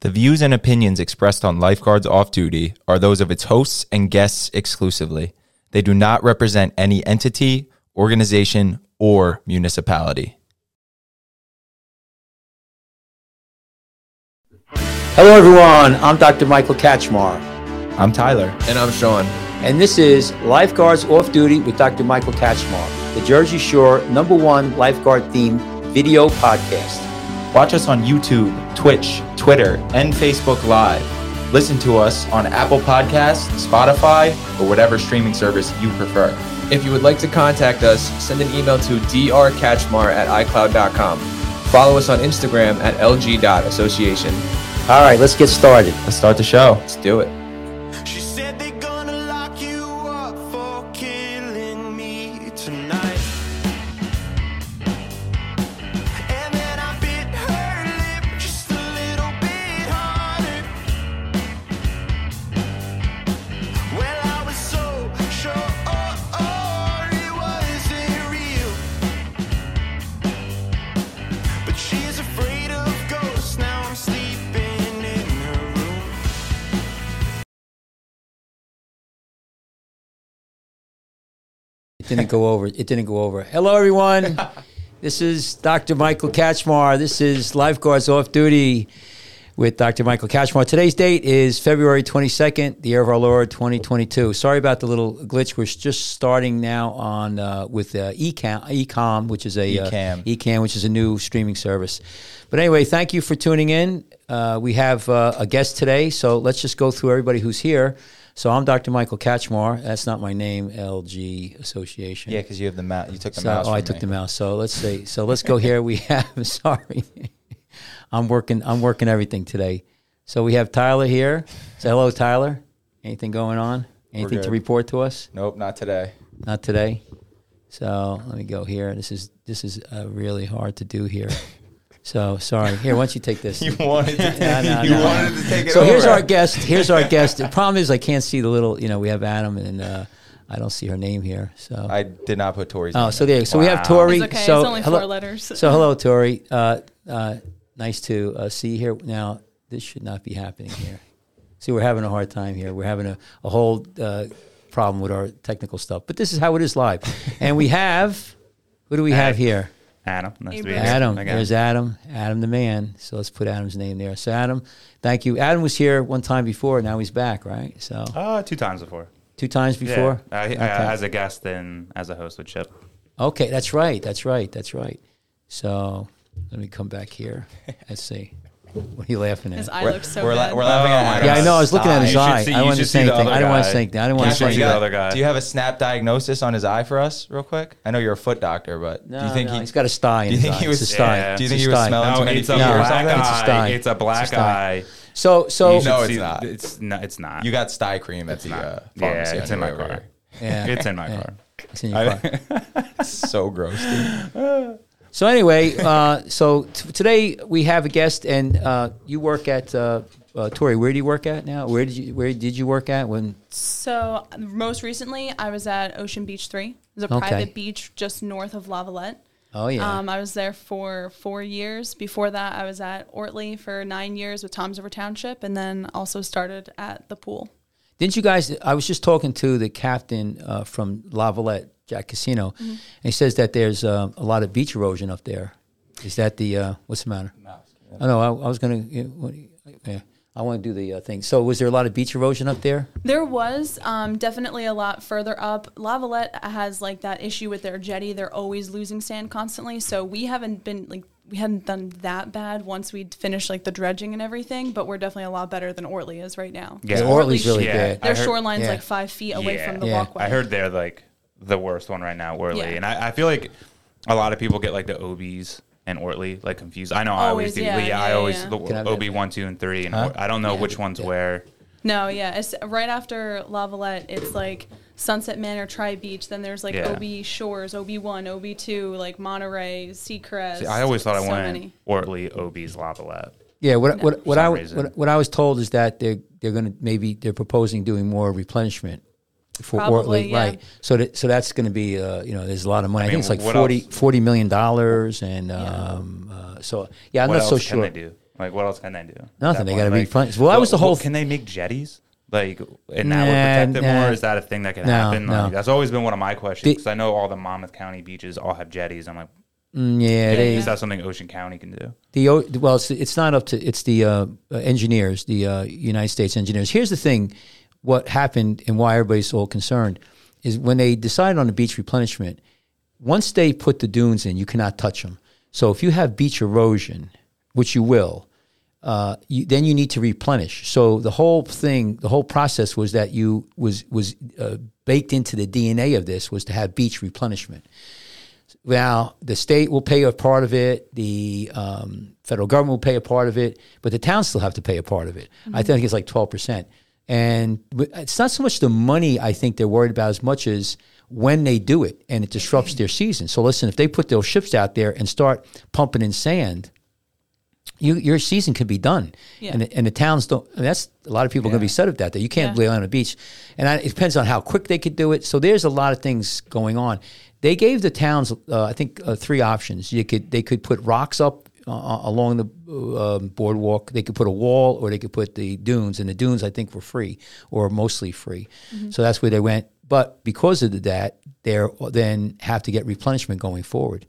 The views and opinions expressed on Lifeguards Off Duty are those of its hosts and guests exclusively. They do not represent any entity, organization, or municipality. Hello, everyone. I'm Dr. Michael Katchmar, I'm Tyler. And I'm Sean. and this is Lifeguards Off Duty with Dr. Michael Katchmar, the Jersey Shore number one lifeguard themed video podcast. Watch us on YouTube, Twitch, Twitter, and Facebook Live. Listen to us on Apple Podcasts, Spotify, or whatever streaming service you prefer. If you would like to contact us, send an email to drcatchmar at icloud.com. Follow us on Instagram at lg.association. All right, let's get started. Let's start the show. Let's do it. Didn't go over. It didn't go over. Hello, everyone. this is Dr. Michael Katchmar. This is Lifeguards Off Duty with Dr. Michael Katchmar. Today's date is February 22nd, the year of our Lord 2022. Sorry about the little glitch. We're just starting now on uh, with uh, Ecamm, Ecom, which is a uh, Ecamm. Ecamm, which is a new streaming service. But anyway, thank you for tuning in. Uh, we have uh, a guest today, so let's just go through everybody who's here. So I'm Dr. Michael Katchmar. That's not my name, LG Association. Yeah, because you have the mouse. You took the So, mouse. oh, I took me. the mouse. So let's see. So let's go here. We have. Sorry, I'm working. I'm working everything today. So we have Tyler here. Say hello, Tyler. Anything going on? Anything to report to us? Nope, not today. Not today. So let me go here. This is this is uh, really hard to do here. So sorry. Here, why don't you take this? You wanted to. No, no, you no. wanted to take it so over. here's our guest. Here's our guest. The problem is I can't see the little. You know, we have Adam and uh, I don't see her name here. So I did not put Tori's. Oh, name so there. So we have Tori. It's okay. So it's only hello, four letters. So hello, Tori. Uh, uh, nice to uh, see you here. Now this should not be happening here. See, we're having a hard time here. We're having a, a whole uh, problem with our technical stuff. But this is how it is live. and we have who do we have here? Adam. Nice to be Abram. here. Adam. There's Adam. Adam the man. So let's put Adam's name there. So Adam, thank you. Adam was here one time before. Now he's back, right? So Uh, two times before. two times before. Yeah. Uh, he- uh, Okay. as a guest and as a host with Chip. Okay, that's right. That's right. That's right. So let me come back here. Let's see. What are you laughing at? His eye We're, looks so we're, la- bad. we're laughing Oh at my yeah, I know. I was looking at his thigh. should eye. see- I you don't want to should say see the anything. I other don't want to guy. say anything. I don't want to Catch say what see you the anything. got. other guy. Do you have a snap diagnosis on his eye for us, real quick? I know you're a foot doctor, but No, do you think no, he? he's got a sty in do you his think eye. he was- It's a sty. Yeah. Do you It's think a he was sty. smelling No, too many it's a feet or black something? It's a sty. eye. It's a black It's a sty. eye. So, so You should No, it's see- not. It's not. It's not. You got sty cream at the not. uh, Yeah, pharmacy. it's on in my your way over car. yeah, It's in my car. It's in your car. It's so gross, dude. So anyway, uh, so t- today we have a guest, and uh, you work at uh, uh, Tori. Where do you work at now? Where did you Where did you work at when? So most recently, I was at Ocean Beach Three. It's a Okay. private beach just north of Lavalette. Oh yeah. Um, I was there for four years. Before that, I was at Ortley for nine years with Tom's River Township, and then also started at the pool. Didn't you guys? I was just talking to the captain uh, from Lavalette Jack Casino, Mm-hmm. and he says that there's uh, a lot of beach erosion up there. Is that the uh, what's the matter? Oh no, I, I was gonna. Yeah, I want to do the uh, thing. So, was there a lot of beach erosion up there? There was um, definitely a lot further up. Lavalette has like that issue with their jetty; they're always losing sand constantly. So we haven't been like we hadn't done that bad once we'd finished like the dredging and everything. But we're definitely a lot better than Ortley is right now. Yeah. Yeah, Ortley's Ortley's really yeah. bad. Their heard- shoreline's yeah. like five feet away Yeah. from the Yeah. walkway. I heard they're like the worst one right now, Ortley, Yeah. and I, I feel like a lot of people get like the OBs and Ortley like confused. I know I always Always, do. yeah, but yeah, I always yeah. the Can OB that? one, two, and three, and Huh? I don't know Yeah. which one's Yeah. where. No, yeah, it's right after Lavalette. It's like Sunset Manor, Tri Beach. Then there's like Yeah. OB Shores, OB one, OB two, like Monterey, Seacrest. See, I always thought I so went many. Ortley, OBs, Lavalette. Yeah, what what what some I what, what I was told is that they're they're going to maybe they're proposing doing more replenishment for Probably, Ortley, yeah. right? So that so that's going to be uh, you know there's a lot of money. I, I think it's like what 40, 40 million dollars, and um, uh, so yeah, I'm what not else so can sure. they do? Like, what else can they do? Nothing. They gotta like, replenish. Well, that was the whole Can they make jetties? Like, and that Nah, would protect it nah. more? Is that a thing that can No, happen? no. Like, that's always been one of my questions because I know all the Monmouth County beaches all have jetties. I'm like, Mm, yeah, they, is that something Ocean County can do? the o- well, it's, it's not up to it's the uh, uh, engineers, the uh, United States engineers. Here's the thing: what happened and why everybody's so concerned is when they decided on the beach replenishment. Once they put the dunes in, you cannot touch them. So if you have beach erosion, which you will, uh, you, then you need to replenish. So the whole thing, the whole process was that you was was uh, baked into the DNA of this was to have beach replenishment. Now, the state will pay a part of it, the um, federal government will pay a part of it, but the towns still have to pay a part of it. I think it's like 12%. And it's not so much the money I think they're worried about as much as when they do it and it disrupts their season. So, listen, if they put those ships out there and start pumping in sand, you, your season could be done. Yeah. And, the, and the towns don't, and that's a lot of people are going to be set up that day. You can't Yeah. lay on a beach. And I, it depends on how quick they could do it. So there's a lot of things going on. They gave the towns, uh, I think, uh, three options. You could They could put rocks up uh, along the um, boardwalk. They could put a wall or they could put the dunes. And the dunes, I think, were free or mostly free. So that's where they went. But because of that, they then have to get replenishment going forward.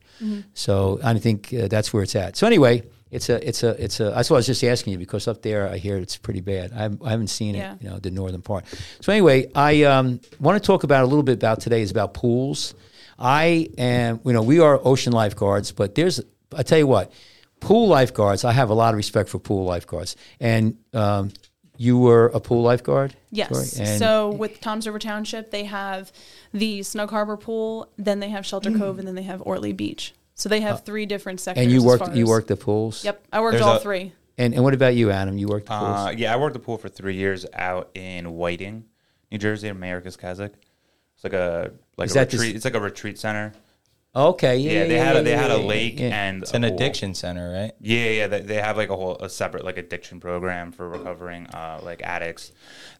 So I think uh, that's where it's at. So anyway, it's a it's a it's a. That's what I was just asking you because up there I hear it's pretty bad. I, haven't- I haven't seen it, you know, the northern part. So anyway, I um, want to talk about a little bit about today is about pools. I am, you know, we are ocean lifeguards, but there's, I tell you what, pool lifeguards. I have a lot of respect for pool lifeguards, and um, you were a pool lifeguard. Yes. And- so with Tom's River Township, they have the Snug Harbor Pool, then they have Shelter Cove, and then they have Ortley Beach. So they have three different sectors. Uh, and you as worked far you worked the pools. Yep, I worked There's all a- three. And and what about you, Adam? You worked the pools. Uh, yeah, I worked the pool for three years out in Whiting, New Jersey, America's Keswick. It's like a like Is a that this- retreat. it's like a retreat center. Okay. Yeah. Yeah, they had a, they had a lake yeah. and It's an a pool. addiction center, right? Yeah, yeah, they, they have like a whole a separate like addiction program for recovering uh, like addicts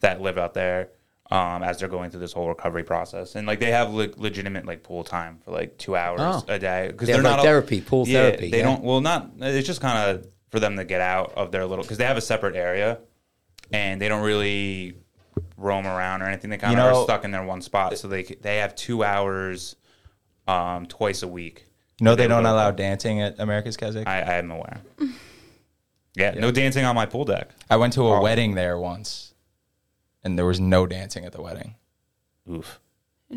that live out there um, as they're going through this whole recovery process, and like they have like legitimate like pool time for like two hours Oh. a day because They they're have, like, not therapy, pool yeah, therapy, They yeah. don't well not it's just kind of for them to get out of their little because they have a separate area and they don't really roam around or anything. They kind You of know- are stuck in their one spot, so they they have two hours um, twice a week. You know they don't go- allow dancing at America's Keswick. I, I, I am aware. Yeah, no dancing on my pool deck. I went to a Oh. wedding there once, and there was no dancing at the wedding. Oof.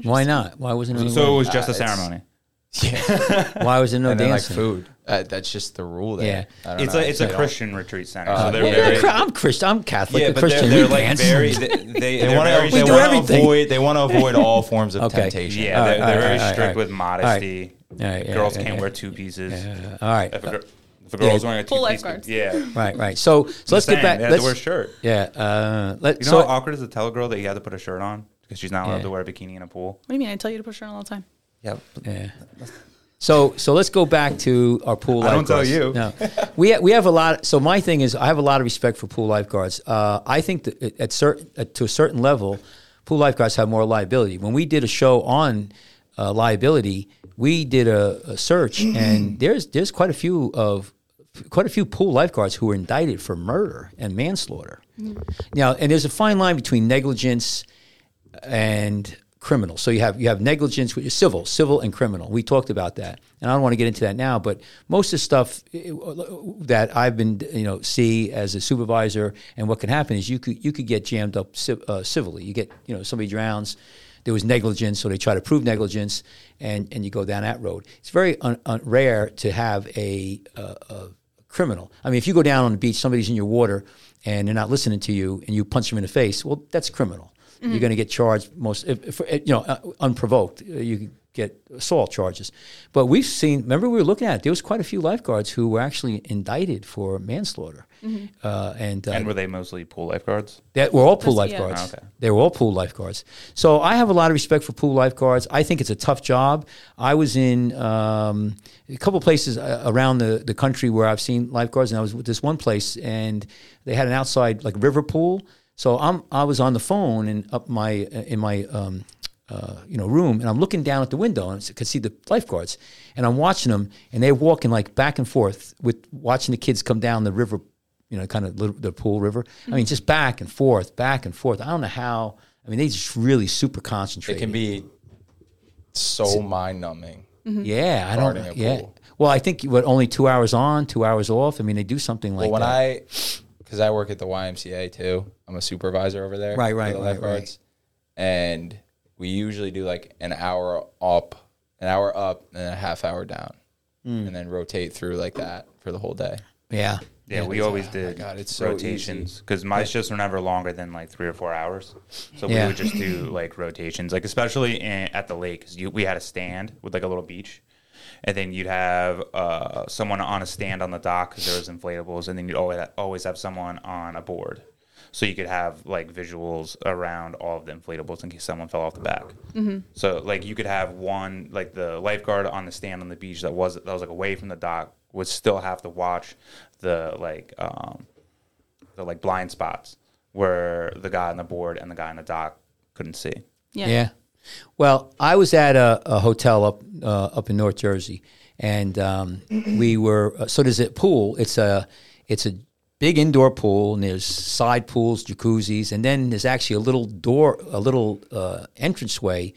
Why not? Why wasn't it? So it was just Uh, a it's- ceremony. why was there no and then like food. Uh, that's just the rule there. Yeah. I don't It's know. a it's a They don't- Christian retreat center. Uh, so they're yeah. very I'm Christian. I'm Catholic. yeah, a but Christian. they're, they're like very they, they They want to. They want to avoid. They want to avoid all forms of Okay. temptation. yeah All they're, right, they're all very right, strict right. with modesty. All right, yeah, Girls yeah, can't yeah. wear two pieces. Yeah, all right. If a, gir- if a girl's Yeah. wearing a two Pool piece, lifeguards. yeah. Right, right. So, so let's get back. They have to wear a shirt. yeah. Uh, You know so, how awkward is it to tell a girl that you have to put a shirt on because she's not allowed to wear a bikini in a pool? What do you mean? I tell you to push her on all the time. Yep. Yeah. So so let's go back to our pool I don't tell you. No, we ha- we have a lot. So my thing is, I have a lot of respect for pool lifeguards. Uh, I think that at- at certain at, to a certain level, pool lifeguards have more liability. When we did a show on uh, liability, we did a, a search, and there's there's quite a few of quite a few pool lifeguards who were indicted for murder and manslaughter. Now, and there's a fine line between negligence and criminal. So you have you have negligence, which is civil, civil and criminal. We talked about that, and I don't want to get into that now. But most of the stuff eh, that I've been you know see as a supervisor, and what can happen is you could you could get jammed up uh, civilly. You get you know somebody drowns. There was negligence, so they try to prove negligence, and, and you go down that road. It's very un, un, rare to have a, a, a criminal. I mean, if you go down on the beach, somebody's in your water, and they're not listening to you, and you punch them in the face, well, that's criminal. You're going to get charged most, if, if, you know, uh, unprovoked. Uh, You get assault charges. But we've seen. Remember, we were looking at. it, There was quite a few lifeguards who were actually indicted for manslaughter, uh, and uh, And were they mostly pool lifeguards? that we're all pool That's- yeah. lifeguards. Okay. They were all pool lifeguards. So I have a lot of respect for pool lifeguards. I think it's a tough job. I was in um, a couple places uh, around the, the country where I've seen lifeguards, and I was with this one place, and they had an outside like river pool. So I'm I was on the phone and up my in my um, uh, you know room, and I'm looking down at the window and I could see the lifeguards, and I'm watching them, and they're walking like back and forth with watching the kids come down the river you know, kind of the pool river. I mean, just back and forth, back and forth. I don't know how. I mean, they just really super concentrated. It can be so mind numbing. Yeah, I don't. guarding Yeah. pool. Well, I think what only two hours on, two hours off. I mean, they do something like Well, when that. I, because I work at the YMCA too, I'm a supervisor over there. Right, right, the right, lifeguards. And we usually do like an hour up, an hour up, and a half hour down, Hmm. and then rotate through like that for the whole day. yeah, Yeah, we always did God, it's so rotations because my shifts were never longer than like three or four hours. So Yeah. we would just do like rotations, like especially in, at the lake because we had a stand with like a little beach, and then you'd have uh, someone on a stand on the dock because there was inflatables, and then you'd always always have someone on a board, so you could have like visuals around all of the inflatables in case someone fell off the back. So like you could have one like the lifeguard on the stand on the beach that was that was like away from the dock would still have to watch the like um the like blind spots where the guy on the board and the guy on the dock couldn't see. Yeah. Yeah. Well, I was at a, a hotel up uh, up in North Jersey, and um, we were uh, so there's a pool. It's a it's a big indoor pool, and there's side pools, jacuzzis, and then there's actually a little door, a little uh, entranceway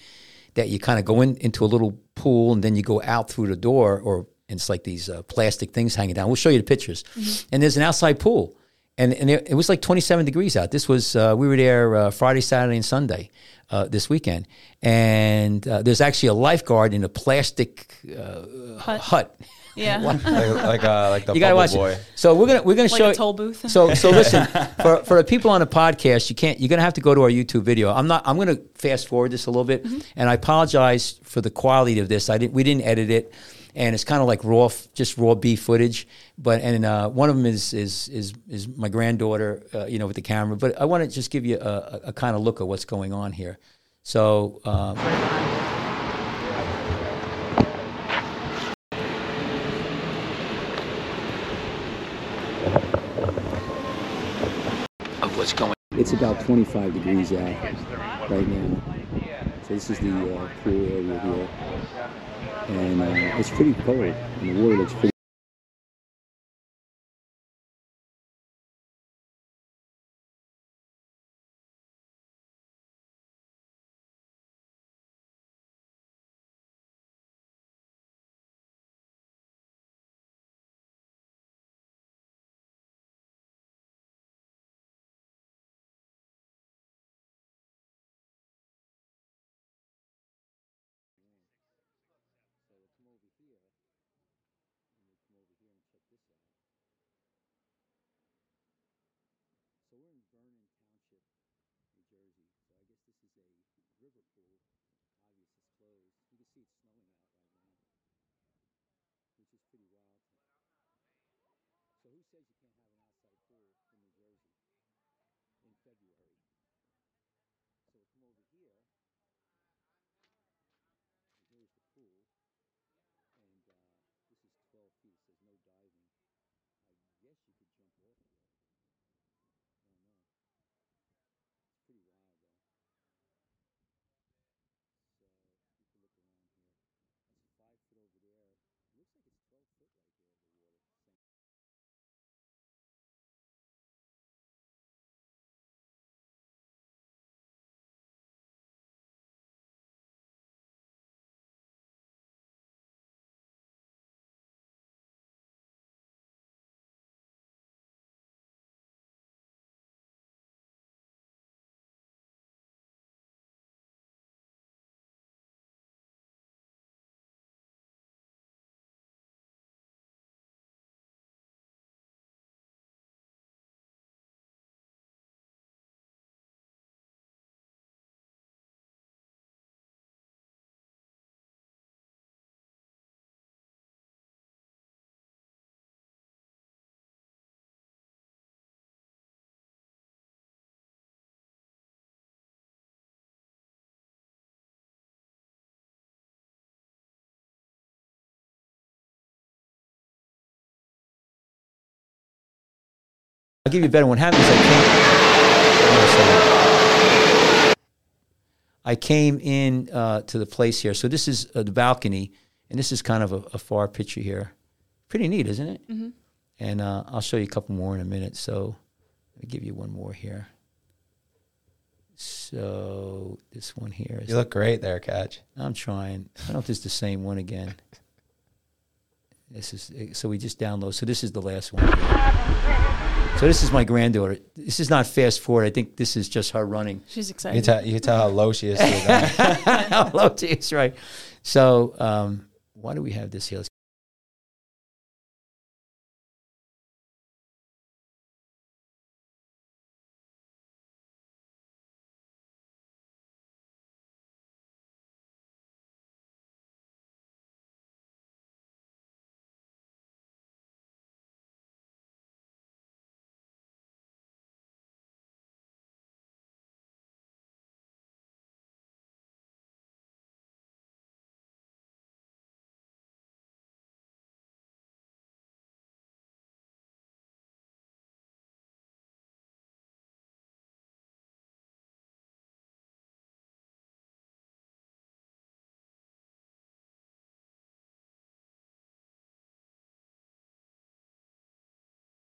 that you kind of go in into a little pool, and then you go out through the door, or and it's like these uh, plastic things hanging down. We'll show you the pictures, and there's an outside pool and and it, it was like 27 degrees out. This was uh, we were there uh, Friday, Saturday, and Sunday uh, this weekend, and uh, there's actually a lifeguard in a plastic uh, Hut. hut. Yeah. like like, uh, like the You gotta watch boy. it. So we're gonna we're gonna Like show a toll booth. So so listen for for the people on the podcast, you can't. You're gonna have to go to our YouTube video. I'm not. I'm gonna fast forward this a little bit, Mm-hmm. and I apologize for the quality of this. I didn't. We didn't edit it. And it's kind of like raw, just raw beef footage. But and uh, one of them is is is is my granddaughter, uh, you know, with the camera. But I want to just give you a, a, a kind of look at what's going on here. So um, of what's going. It's about 25 degrees out right now. So this is the uh, pool area here, and uh, it's pretty cold. And the water looks pretty. it's snowing out right now, which is pretty wild. So who says you can't have I'll give you a better one. What happened is I came. I came in uh, to the place here. So this is uh, the balcony, and this is kind of a, a far picture here. Pretty neat, isn't it? and uh, I'll show you a couple more in a minute. So let me give you one more here. So this one here is. You look great there, Catch. I'm trying. I don't know if this is the same one again. This is so we just download. So this is the last one. So this is my granddaughter. This is not fast forward. I think this is just her running. She's You can excited. tell, you can tell how low she is. To that. Hello, T. right. So um, why do we have this here?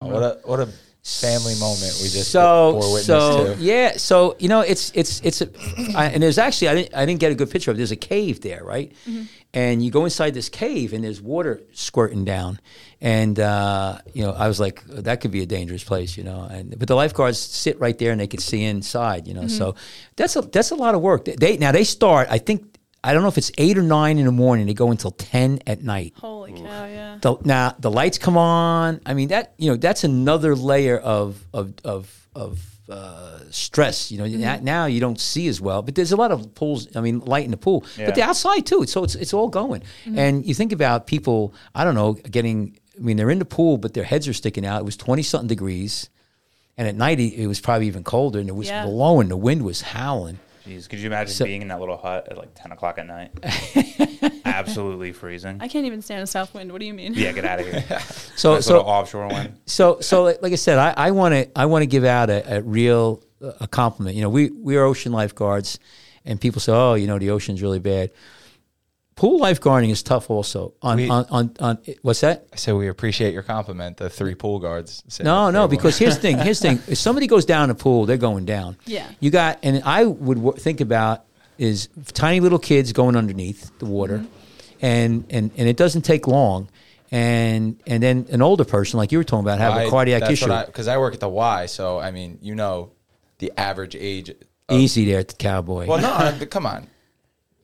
Let's what a what a family moment we just so bore witness so to. yeah so you know it's it's it's a I, and there's actually I didn't I didn't get a good picture of it. there's a cave there right? And you go inside this cave and there's water squirting down. And uh, you know I was like that could be a dangerous place you know and but the lifeguards sit right there and they can see inside you know so that's a that's a lot of work. They, they now they start I think I don't know if it's eight or nine in the morning they go until ten at night Holy cow, yeah. the, now the lights come on. I mean that you know that's another layer of of of of uh, stress. You know now, now you don't see as well, but there's a lot of pools. I mean light in the pool, but the outside too. So it's it's all going. And you think about people. I don't know getting. I mean they're in the pool, but their heads are sticking out. It was twenty something degrees, and at night it it was probably even colder, and it was Yeah. blowing. The wind was howling. Jeez, could you imagine So- being in that little hut at like 10 o'clock at night? Absolutely freezing. I can't even stand a south wind. What do you mean? Yeah, get out of here. So Nice so offshore one. so so like like I said, I want to I want to give out a, a real uh, a compliment. You know, we we are ocean lifeguards, and people say, oh, you know, the ocean's really bad. Pool lifeguarding is tough, also. On We- on, on on what's that? So we appreciate your compliment. The three pool guards. No, no, table. because here's the thing. Here's the thing. If somebody goes down the pool, they're going down. Yeah. You got, and I would w- think about is tiny little kids going underneath the water, Mm-hmm. and and and it doesn't take long, and and then an older person like you were talking about have a cardiac issue. because I, work at the Y. So I mean, you know, the average age. Of, Easy there at the cowboy. Well, no, no, come on.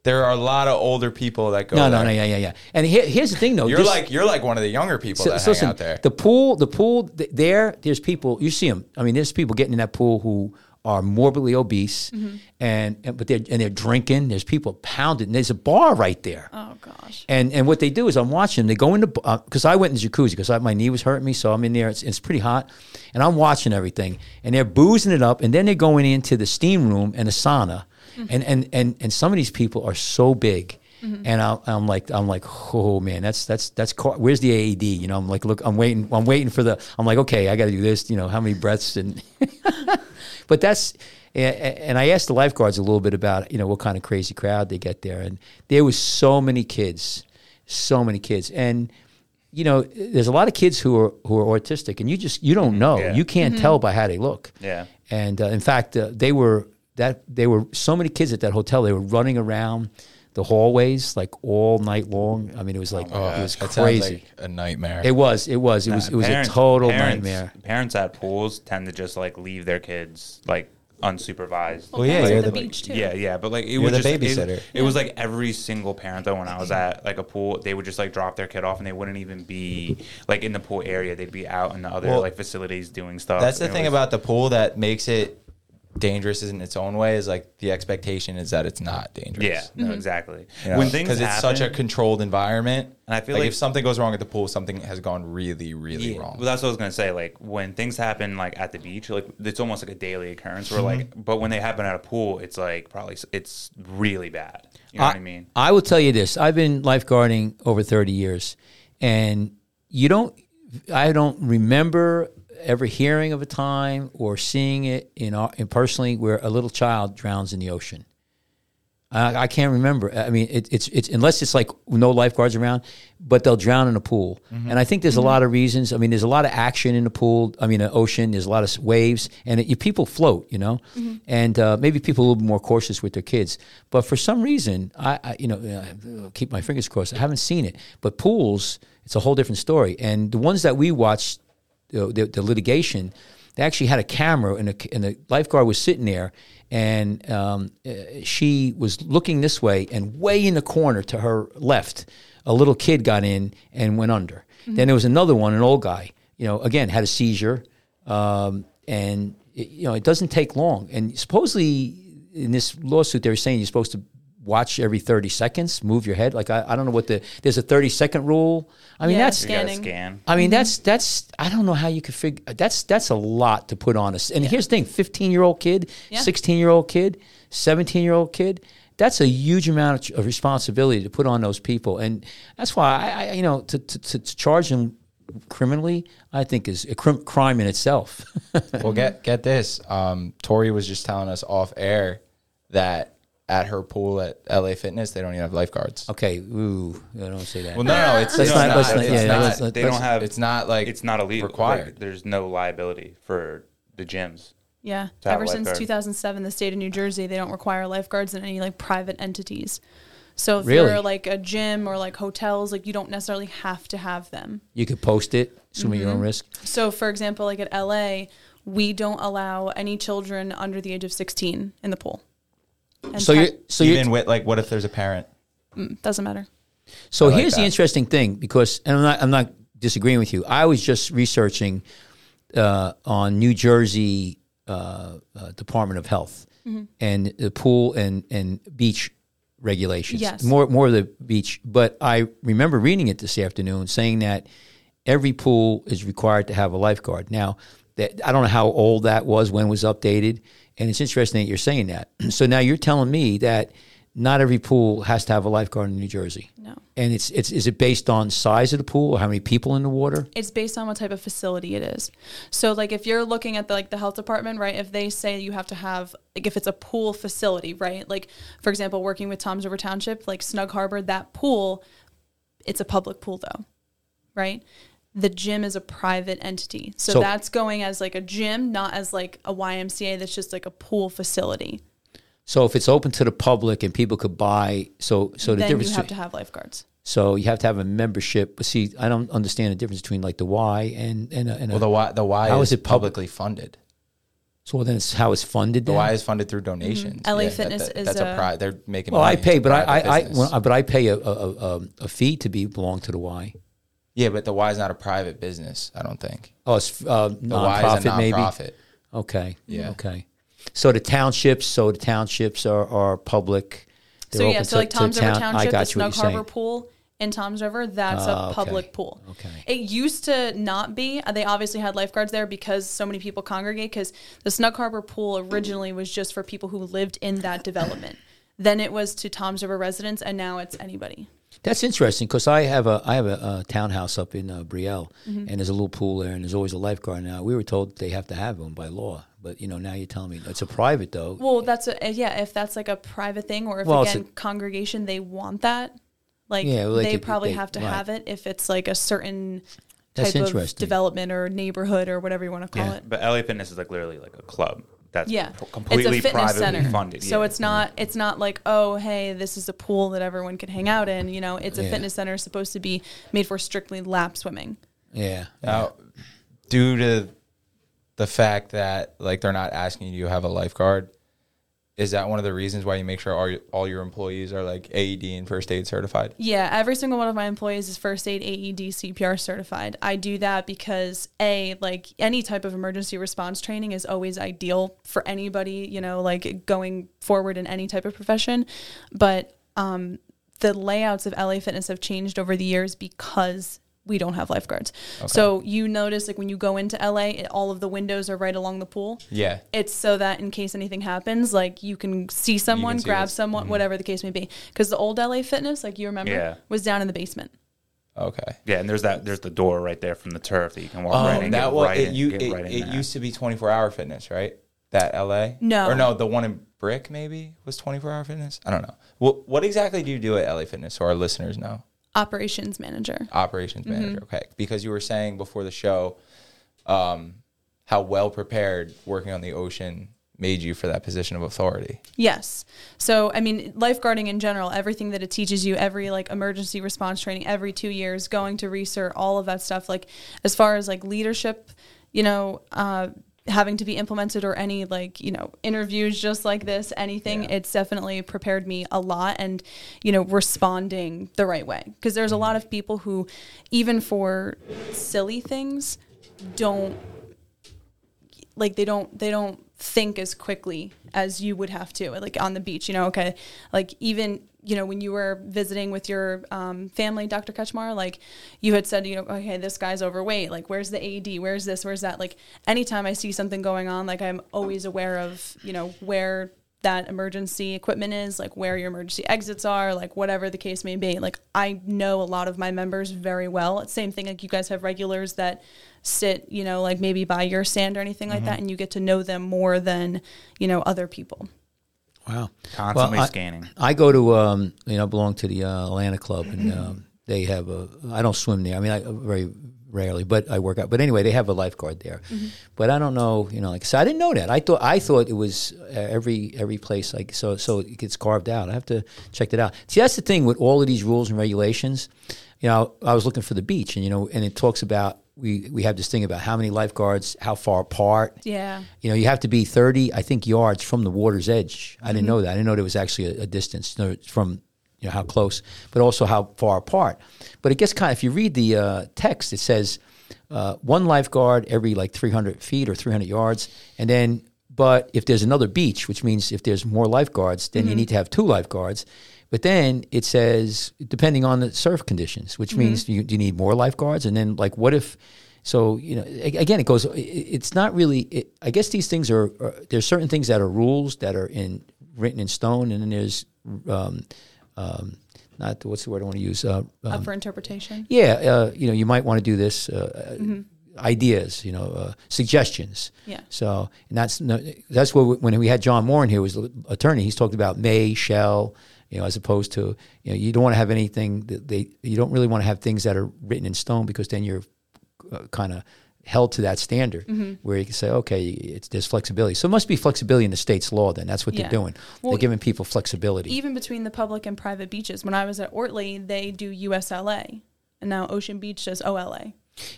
There are a lot of older people that go. no, no, there. no, yeah, yeah, yeah. And here, here's the thing, though. You're like you're like one of the younger people So, that so hang listen, out there. the pool, the pool th- there. There's people you see them. I mean, there's people getting in that pool who are morbidly obese, mm-hmm. and, and but they're and they're drinking. There's people pounding. There's a bar right there. Oh gosh. And and what they do is I'm watching. Them. They go into because uh, I went in the jacuzzi because my knee was hurting me, so I'm in there. It's, it's pretty hot, and I'm watching everything. And they're boozing it up, and then they're going into the steam room and the sauna, mm-hmm. and and and and some of these people are so big. And I'm, I'm like, I'm like, oh man, that's that's that's. car- Where's the AED? You know, I'm like, look, I'm waiting, I'm waiting for the. I'm like, okay, I got to do this. You know, how many breaths and but that's a- a- and I asked the lifeguards a little bit about you know what kind of crazy crowd they get there, and there was so many kids, so many kids, and you know there's a lot of kids who are who are autistic, and you just you don't know, Yeah. you can't tell by how they look. Yeah. And uh, in fact, uh, they were that they were so many kids at that hotel. They were running around the hallways like all night long. I mean, it was oh like Oh, it was that crazy. like a nightmare. it was. It was. It was. It was Parents- a total parents- nightmare. Parents at pools tend to just like leave their kids like unsupervised. Well, Well, yeah, parents you're at the, the- beach too. Yeah, yeah, but like it You're was the just it- babysitter. It, was like every single parent though when I was at like a pool, they would just like drop their kid off and they wouldn't even be like in the pool area. They'd be out in the other Well, like facilities doing stuff. That's the thing was- about the pool that makes it dangerous in its own way is like the expectation is that it's not dangerous. Yeah, no, exactly. You know, when things because it's such a controlled environment, And I feel like, like- if something goes wrong at the pool, something has gone really, really Yeah, wrong. Well, that's what I was gonna say. Like when things happen like at the beach, like it's almost like a daily occurrence. Where Mm-hmm. like, but when they happen at a pool, it's like probably it's really bad. You know what I mean? I will tell you this: I've been lifeguarding over thirty years, and you don't. I don't remember ever hearing of a time or seeing it in, our, in personally where a little child drowns in the ocean. I, I can't remember. I mean, it, it's it's unless it's like no lifeguards around, but they'll drown in a pool. And I think there's a lot of reasons. I mean, there's a lot of action in the pool. I mean, the ocean. There's a lot of waves, and it, people float. You know, and uh, maybe people are a little bit more cautious with their kids. But for some reason, I, I you know uh, keep my fingers crossed. I haven't seen it, but pools, it's a whole different story. And the ones that we watched, the, the, the litigation, they actually had a camera, and, a, and the lifeguard was sitting there, and um, uh, she was looking this way, and way in the corner to her left, a little kid got in and went under. Then there was another one, an old guy, you know, again had a seizure, um, and it, you know it doesn't take long. And supposedly in this lawsuit, they were saying you're supposed to watch every 30 seconds, move your head. Like I, I don't know what the there's a 30 second rule. I mean Yeah, that's You Scanning. scan. I mean, that's that's I don't know how you could figure. That's that's a lot to put on us. And here's the thing: fifteen year old kid, Yeah. sixteen year old kid, seventeen year old kid. That's a huge amount of, of responsibility to put on those people, and that's why I, I you know, to, to, to, to charge them criminally, I think is a crim- crime in itself. Well, get get this. Um, Tori was just telling us off air that at her pool at LA Fitness, they don't even have lifeguards. okay, ooh, I don't say that. Well, no, no, it's, it's not- not. let's not- it's yeah, not- let's not- They let's- don't have. It's not like It's not illegal. required. Like, there's no liability for the gyms. Yeah. Ever since lifeguard. 2007, the state of New Jersey, they don't require lifeguards in any like private entities. So if Really? you're like a gym or like hotels, like you don't necessarily have to have them. You could post it, assuming Mm-hmm. your own risk. So for example, like at LA, we don't allow any children under the age of 16 in the pool. And So te- you so you even with like, what if there's a parent? doesn't matter. So like here's the interesting thing because, and I'm not, I'm not disagreeing with you. I was just researching uh, on New Jersey uh, uh, Department of Health Mm-hmm. and the pool and and beach regulations. Yes. more more of the beach. But I remember reading it this afternoon, saying that every pool is required to have a lifeguard. Now, that I don't know how old that was when it was updated, and it's interesting that you're saying that. so now you're telling me that not every pool has to have a lifeguard in New Jersey. No. And it's it's is it based on size of the pool or how many people in the water? It's based on what type of facility it is. So like if you're looking at the like the health department, right? If they say you have to have like if it's a pool facility, right? Like for example, working with Tom's River Township, like Snug Harbor, that pool, it's a public pool though, right? The gym is a private entity. So, So- that's going as like a gym, not as like a YMCA that's just like a pool facility. So if it's open to the public and people could buy, so so the then you have to between- have lifeguards. so you have to have a membership. But see, I don't understand the difference between like the Y and and a, and a, Well, the Y, the Y How is, is it public? publicly funded. so then it's how it's funded. The then? Y is funded through donations. Mm-hmm. LA that- Fitness that- is that's a a- pri- They're making. Well, I pay, but I, I, I, business. well, but I pay a, a, a, a fee to be belong to the Y. yeah, but the Y is not a private business. I don't think Oh, it's uh, the Y is a nonprofit, maybe. nonprofit. Okay. Yeah. Okay. So the townships, so the townships are, are public. They're So yeah, open so to- like to Tom's River town- I Township, the got you what Snug Harbor saying. pool in Tom's River, that's Ah, a okay. public pool. Okay. It used to not be. Uh, They obviously had lifeguards there because so many people congregate. Because the Snug Harbor pool originally was just for people who lived in that development. Then it was to Tom's River residents, and now it's anybody. That's interesting because I have a I have a, a townhouse up in uh, Brielle, Mm-hmm. and there's a little pool there, and there's always a lifeguard. Now we were told they have to have one by law, but you know now you're telling me it's a private though. Well, that's a, uh, yeah. If that's like a private thing, or if Well, it's again congregation they want that, like Yeah, well, they they could- probably they- have to right. have it. If it's like a certain That's type of development or neighborhood or whatever you want to call Yeah. it. But LA Fitness is like literally like a club. That's Yeah, p- completely it's a fitness privately center. funded. So yeah. it's not it's not like oh hey this is a pool that everyone can hang out in. You know, it's a Yeah. fitness center supposed to be made for strictly lap swimming. Yeah. Now, due to the fact that like they're not asking you to have a lifeguard, is that one of the reasons why you make sure all your, all your employees are like AED and first aid certified? Yeah, every single one of my employees is first aid AED CPR certified. I do that because a like any type of emergency response training is always ideal for anybody, you know, like going forward in any type of profession. But um the layouts of LA Fitness have changed over the years because we don't have lifeguards. So you notice like when you go into LA, it, all of the windows are right along the pool. Yeah. It's so that in case anything happens, like you can see someone, see grab this. someone, mm-hmm. whatever the case may be. Because the old LA Fitness, like you remember, Yeah. was down in the basement. Okay. yeah, and there's that there's the door right there from the turf that you can walk Oh, right in. that get was right it. in, You get it, right in it used to be twenty four hour fitness, right? That LA? No. Or no, the one in Brick maybe was 24 hour fitness? I don't know. What what exactly do you do at LA Fitness so our listeners know? Operations manager. Operations Mm-hmm. manager. Okay. Because you were saying before the show um, how well prepared working on the ocean made you for that position of authority. Yes. So, I mean, lifeguarding in general, everything that it teaches you, every like emergency response training, every two years, going to research, all of that stuff, like as far as like leadership, you know, uh, having to be implemented or any like, you know, interviews just like this, anything, it's definitely prepared me a lot and, you know, responding the right way. Because there's a mm-hmm. lot of people who, even for silly things, don't like they don't they don't think as quickly as you would have to like on the beach you know okay like even you know when you were visiting with your um, family dr Katchmar like you had said you know okay this guy's overweight like where's the AED where's this where's that like anytime i see something going on like i'm always aware of you know where that emergency equipment is, like where your emergency exits are, like whatever the case may be. Like I know a lot of my members very well. Same thing like you guys have regulars that sit, you know, like maybe by your stand or anything like that and you get to know them more than, you know, other people. Wow. Constantly Well, I- scanning. I go to, um, you know, I belong to the uh, Atlantic Club, and um, they have a. I don't swim there. I mean, I very rarely, but I work out. But anyway, they have a lifeguard there. But I don't know, you know, like so. I didn't know that. I thought I thought it was uh, every every place like so. So it gets carved out. I have to check that out. See, that's the thing with all of these rules and regulations. You know, I was looking for the beach, and you know, and it talks about we we have this thing about how many lifeguards, how far apart. Yeah. You know, you have to be 30, I think, yards from the water's edge. I didn't know that. I didn't know there was actually a, a distance from you know how close, but also how far apart. But it gets kind of, if you read the uh, text, it says uh, one lifeguard every like 300 feet or 300 yards. And then, but if there's another beach, which means if there's more lifeguards, then you need to have two lifeguards. But then it says, depending on the surf conditions, which means you, you need more lifeguards. And then, like, what if so you know, again, it goes. it- It's not really. It, I guess these things are, are. There's certain things that are rules that are in written in stone, and then there's, um, um, not what's the word I want to use. Uh, um, Up for interpretation. yeah, uh, you know, you might want to do this. Uh, Ideas, you know, uh, suggestions. Yeah. So, and that's no, that's what when we had John Moore in here, was the attorney. He's talked about may, shall, you know, as opposed to you know, you don't want to have anything that they. You don't really want to have things that are written in stone because then you're uh, kind of held to that standard where you can say, okay, it's there's flexibility. So it must be flexibility in the state's law. Then that's what Yeah. they're doing. Well, they're giving people flexibility. Even between the public and private beaches. When I was at Ortley, they do USLA. And now Ocean Beach does OLA.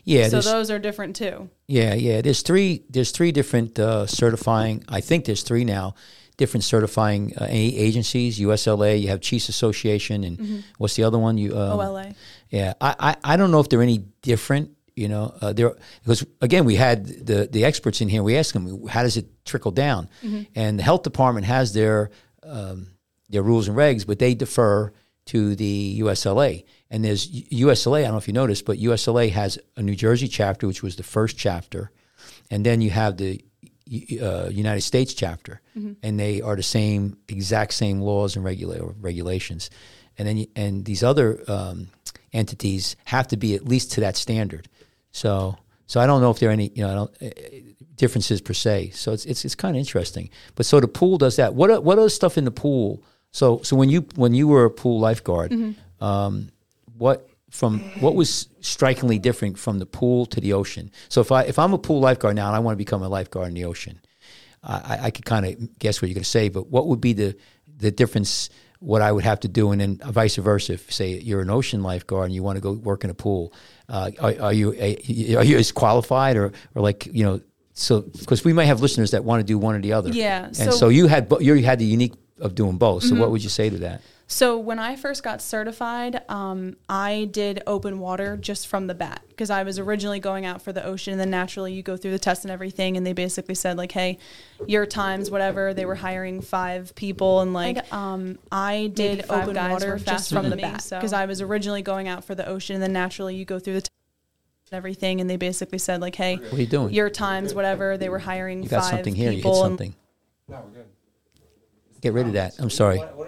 yeah, so those are different too. Yeah, yeah. There's three. There's three different uh, certifying. I think there's three now. Different certifying uh, agencies. USLA. You have Chiefs Association, and what's the other one? You um, OLA. Yeah, I, I I don't know if they're any different. You know, uh, there because again we had the the experts in here. We asked them how does it trickle down, and the health department has their um, their rules and regs, but they defer to the USLA. And there's USLA. I don't know if you noticed, but USLA has a New Jersey chapter, which was the first chapter, and then you have the uh, United States chapter, and they are the same exact same laws and regula- regulations, and then and these other um, entities have to be at least to that standard. So so I don't know if there are any you know I don't, uh, differences per se. So it's it's, it's kind of interesting. But so the pool does that. What are, what other stuff in the pool? So so when you when you were a pool lifeguard, um, what from what was strikingly different from the pool to the ocean? So if I if I'm a pool lifeguard now and I want to become a lifeguard in the ocean, I, I- could kind of guess what you're going to say. But what would be the the difference? What I would have to do, and then vice versa. If say you're an ocean lifeguard and you want to go work in a pool, uh, are, are you a, are you as qualified or or like you know? So because we might have listeners that want to do one or the other. Yeah, And so- Mm-hmm. so, you had you had the unique of doing both. So what would you say to that? So when I first got certified, um, I did open water just from the bat because I was originally going out for the ocean, and then naturally you go through the test and everything, and they basically said like, "Hey, your times, whatever." They were hiring five people, and like, um, I did open water were just from the me, bat so- because I was originally going out for the ocean, and then naturally you go through the test and everything, and they basically said like, "Hey, What are you doing? your times, whatever." They were hiring You got five something here. You people. hit and- something. No, we're good. Get rid of that. I'm sorry. What, what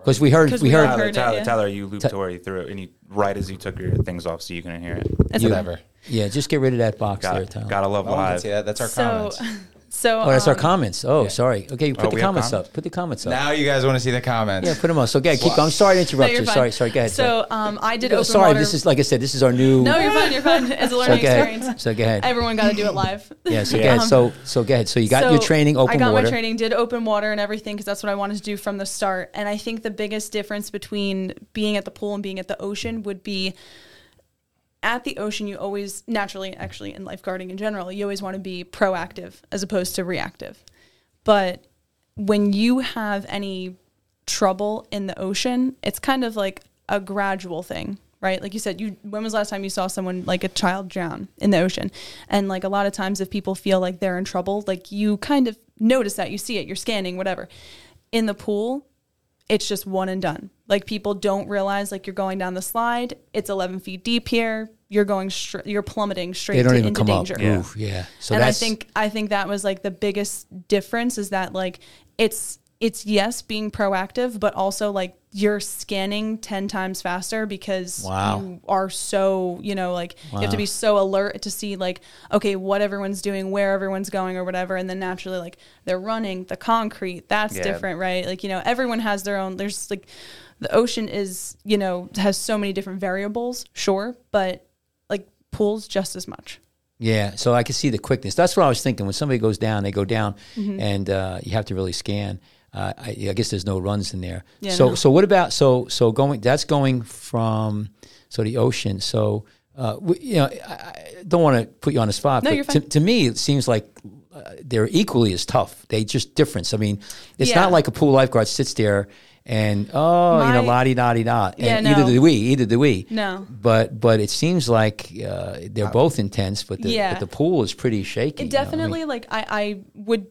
everyone stop talking for? Because we heard 'Cause we we heard Tyler, heard it, Tyler, yeah. Tyler, you looped Ta- Tori through it, and you right as you took your things off, so you couldn't hear it. That's You- okay. Whatever. Yeah, just get rid of that box Got, there, Tyler. gotta love No one can live. see that. That's our So, comments. So Oh, that's our um, comments. Oh, sorry. Okay, put Oh, the comments comments? up. Put the comments up. Now you guys want to see the comments. yeah, put them on. So, go ahead, keep going. I'm sorry to interrupt you're you. fine. Sorry, sorry. Go ahead. So um, I did sorry. open sorry, water. this is like I said. This is our new. no, you're fine. You're fine. It's a learning go ahead. experience. So go ahead. Everyone got to do it live. yeah. So go ahead. So so go ahead. So you got your training, open I got water. my training, did open water and everything because that's what I wanted to do from the start. And I think the biggest difference between being at the pool and being at the ocean would be at the ocean, you always naturally, actually, in lifeguarding in general, you always want to be proactive as opposed to reactive. But when you have any trouble in the ocean, it's kind of like a gradual thing, right? Like you said, you when was the last time you saw someone like a child drown in the ocean? And like a lot of times if people feel like they're in trouble, like you kind of notice that, you see it, you're scanning, whatever. In the pool, it's just one and done. Like people don't realize like you're going down the slide, it's 11 feet deep here, you're going straight, you're plummeting straight They don't to, even into come danger up. Oof, yeah. So and I think I think that was like the biggest difference is that like it's it's yes being proactive, but also like you're scanning ten times faster because Wow. you are so you know like you have to be so alert to see like okay what everyone's doing, where everyone's going or whatever, and then naturally like they're running the concrete that's Yeah. different, right? Like you know everyone has their own. There's like the ocean is you know has so many different variables, sure, but like pools just as much. Yeah, so I can see the quickness. That's what I was thinking. When somebody goes down, they go down, Mm-hmm. and uh, you have to really scan. Uh, I, I guess there's no runs in there. Yeah, so no. so what about so so going? That's going from so the ocean. So uh, we, you know, I, I don't want to put you on the spot. No, but you're to, fine. to me, it seems like uh, they're equally as tough. They just difference. I mean, it's Yeah. not like a pool lifeguard sits there and oh, you know, My- la di da di da. Yeah, And Either no. do we, either do we. No. But but it seems like uh, they're both intense, but the, Yeah. but the pool is pretty shaky. It you know? I mean, definitely like I, I would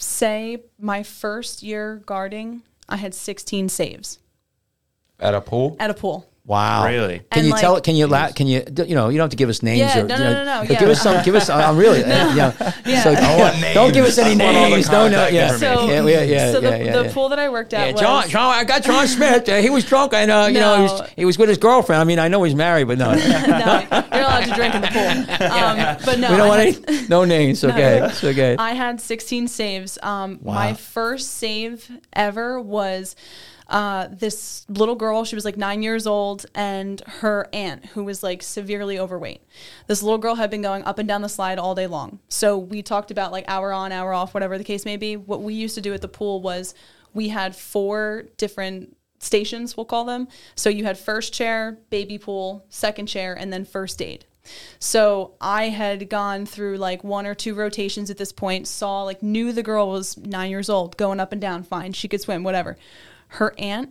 say my first year guarding, I had 16 saves At a pool? at a pool. Wow. Really? Can And, you tell? like- Can you? La- can you? You know, you don't have to give us names. Yeah, or, no, you no, know, no, no, but yeah. Give us some. Give us. I'm really. uh, yeah. Yeah. So, I don't give us any names. I want all the names. No, no. contact Yeah. So, yeah, yeah, yeah, so the, yeah, yeah, the yeah. pool that I worked at Yeah, was John, John, I got John Smith. Uh, he was drunk, and uh, you know he was he was with his girlfriend. I mean, I know he's married, but no, no, you're allowed to drink in the pool. Um, but no, we don't I want had- any no names. Okay, it's okay. I had 16 saves. Um, Wow. My first save ever was uh, this little girl. She was like nine years old, and her aunt, who was like severely overweight. This little girl had been going up and down the slide all day long. So we talked about like hour on, hour off, whatever the case may be. What we used to do at the pool was we had four different stations, we'll call them. So you had first chair, baby pool, second chair, and then first aid. So I had gone through like one or two rotations at this point, saw like knew the girl was nine years old, going up and down, fine, she could swim, whatever. Her aunt,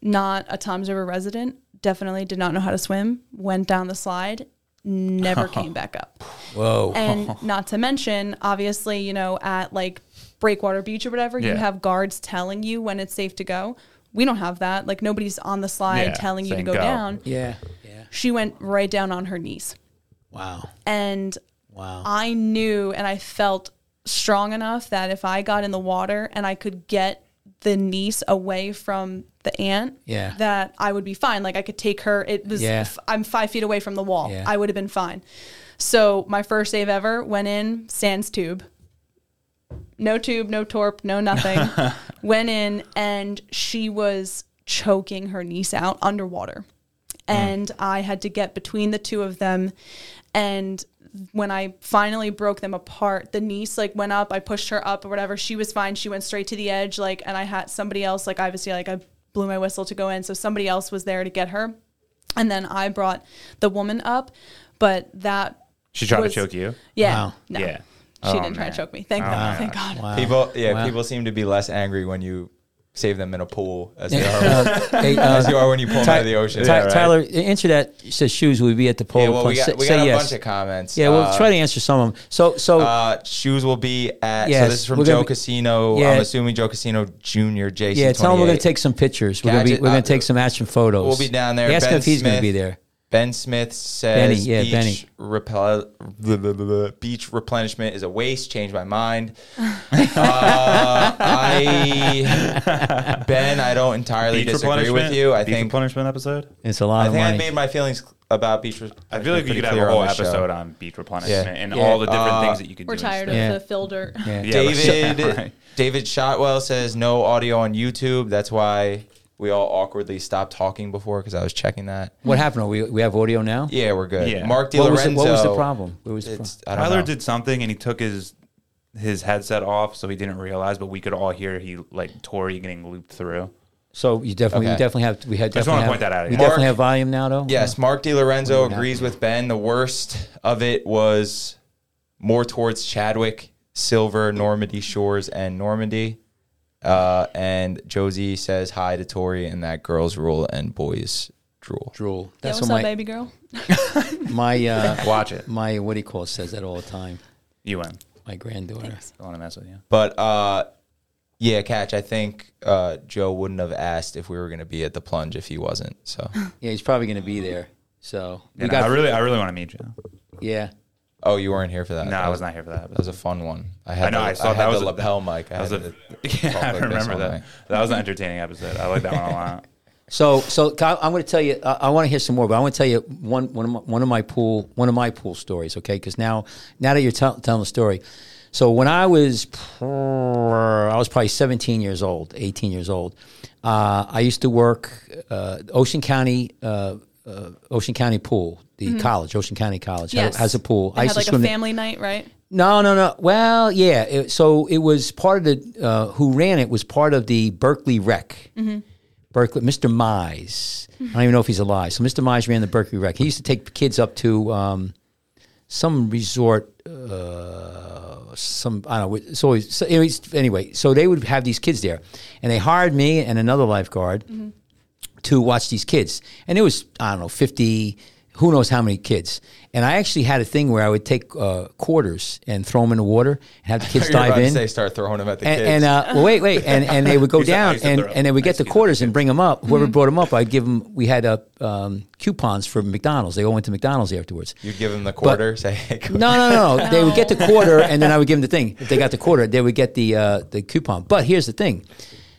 not a Toms River resident, definitely did not know how to swim, went down the slide, never came back up. Whoa. And not to mention, obviously, you know, at like Breakwater Beach or whatever, you have guards telling you when it's safe to go. We don't have that. Like nobody's on the slide Yeah, telling you to go, go. down. yeah. Yeah. She went right down on her knees. Wow. And Wow. I knew and I felt strong enough that if I got in the water and I could get the niece away from the aunt, Yeah. that I would be fine. Like I could take her. It was Yeah. f- I'm five feet away from the wall. Yeah. I would have been fine. So my first save ever went in sans tube. No tube, no torp, no nothing. went in and she was choking her niece out underwater. Mm. And I had to get between the two of them. And when I finally broke them apart, the niece like went up, I pushed her up or whatever. She was fine. She went straight to the edge, like, and I had somebody else, like, obviously, like, I blew my whistle to go in. So somebody else was there to get her. And then I brought the woman up, but that, She tried was- to choke you. yeah, Wow. no, Yeah. she Oh, didn't try to choke me. Thank Oh, God. Thank God. Wow. People, yeah, Wow. people seem to be less angry when you save them in a pool as they are, Uh, hey, uh, as you are when you pull them out of the ocean. Ty- Yeah, right. Tyler, answer that. Says shoes. Will be at the pole? Yeah, well, we Say- got, we say got a yes. bunch of comments. Yeah, we'll Uh, try to answer some of them. So, so Uh, shoes will be at. Yes, so this is from Joe be- Casino. Yeah. I'm assuming Joe Casino Jr. JC. yeah, tell him we're going to take some pictures. We're going to be Gadget- we're going uh, take some action photos. We'll be down there. Ask him if he's going to be there. Ben Smith says Benny, yeah, beach, Benny. repel- blah, blah, blah, blah. beach replenishment is a waste. Change my mind. uh, I Ben, I don't entirely Beach disagree with you. I Beach think replenishment episode. It's a lot I of think I money. made my feelings about beach. Re- I feel like you could have a whole episode on beach replenishment Yeah. and Yeah. all the different Uh, things that you could We're do. tired of Yeah. the fill dirt. Yeah. Yeah, David right. David Shotwell says no audio on YouTube. That's why we all awkwardly stopped talking before because I was checking that. What happened? Are we we have audio now. Yeah, we're good. Yeah. Mark What was, the, what was the problem? What was the It's, problem? I don't Tyler know. did something and he took his his headset off, so he didn't realize, but we could all hear he like Tori getting looped through. So you definitely, Okay. we definitely have, we had. just wanna have- point that out, We yeah. definitely have volume now, though. Yes, Mark DiLorenzo Yeah. agrees with Ben. The worst of it was more towards Chadwick, Silver, Normandy Shores, and Normandy. Uh, and Josie says hi to Tori and that girls rule and boys drool. drool. Yeah, That's what's what up, my baby girl? my uh, Watch it. my what do you call it says that all the time. You win. My granddaughter. Thanks. I want to mess with you. But uh, yeah, catch. I think uh, Joe wouldn't have asked if we were going to be at the plunge if he wasn't. So Yeah, he's probably going to be there. So we You know, got I really, I really want to meet you. yeah. Oh, you weren't here for that. No, That I was not here for that. That was a fun one. I had I know. the, I saw had that the was a- lapel mic. I was a, to yeah, I like remember that. night. That was an entertaining episode. I like that one a lot. So so Kyle, I'm going to tell you. I, I want to hear some more, but I want to tell you one one of my, one of my pool one of my pool stories. Okay, because now now that you're tell, telling the story. So when I was I was probably 17 years old, 18 years old. Uh, I used to work uh, Ocean County uh, uh, Ocean County Pool, the college, Ocean County College has- Mm-hmm. Yes. has a pool. They I had like a in- family night, right? no, no, no. Well, yeah. It, so it was part of the uh, who ran it was part of the Berkeley Rec. Berkeley, Mr. Mize. I don't even know if he's alive. So Mr. Mize ran the Berkeley Rec. He used to take kids up to um, some resort. Uh, some I don't know. It's always so anyways, anyway. So they would have these kids there, and they hired me and another lifeguard to watch these kids. And it was, I don't know, 50, who knows how many kids. And I actually had a thing where I would take uh, quarters and throw them in the water and have the kids You were dive about in. say start throwing them at the and, kids. and uh, well, wait, wait, and and they would go down, and, throw. and they would get the quarters and bring them up. Whoever brought them up, I'd give them. We had uh, um, coupons for McDonald's. They all went to McDonald's afterwards. You'd give them the quarter. say, hey, go- No, no, no, no. They would get the quarter, and then I would give them the thing. If they got the quarter, they would get the uh, the coupon. But here's the thing: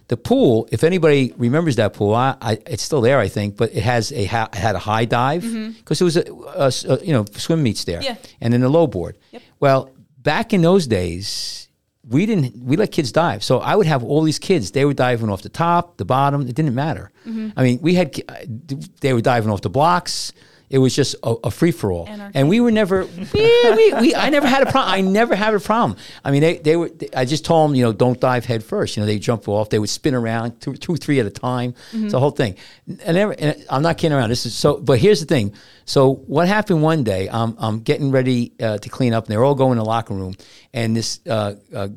the pool. If anybody remembers that pool, I, I, it's still there, I think. But it has a ha- had a high dive mm-hmm. because it was a you know swim meets there, Yeah. and then a low board. Well, back in those days. We didn't. We let kids dive, so I would have all these kids. They were diving off the top, the bottom. It didn't matter. Mm-hmm. I mean, we had. They were diving off the blocks. It was just a, a free for all, and we were never. We, we, we, I never had a problem. I never had a problem. I mean, they, they were. I just told them, you know, don't dive head first. You know, they jump off. They would spin around two, two, three at a time. It's the whole thing. And, never, and I'm not kidding around. This is so. But here's the thing. So what happened one day? I'm I'm getting ready uh, to clean up, and they're all going in the locker room, and this. Uh, uh,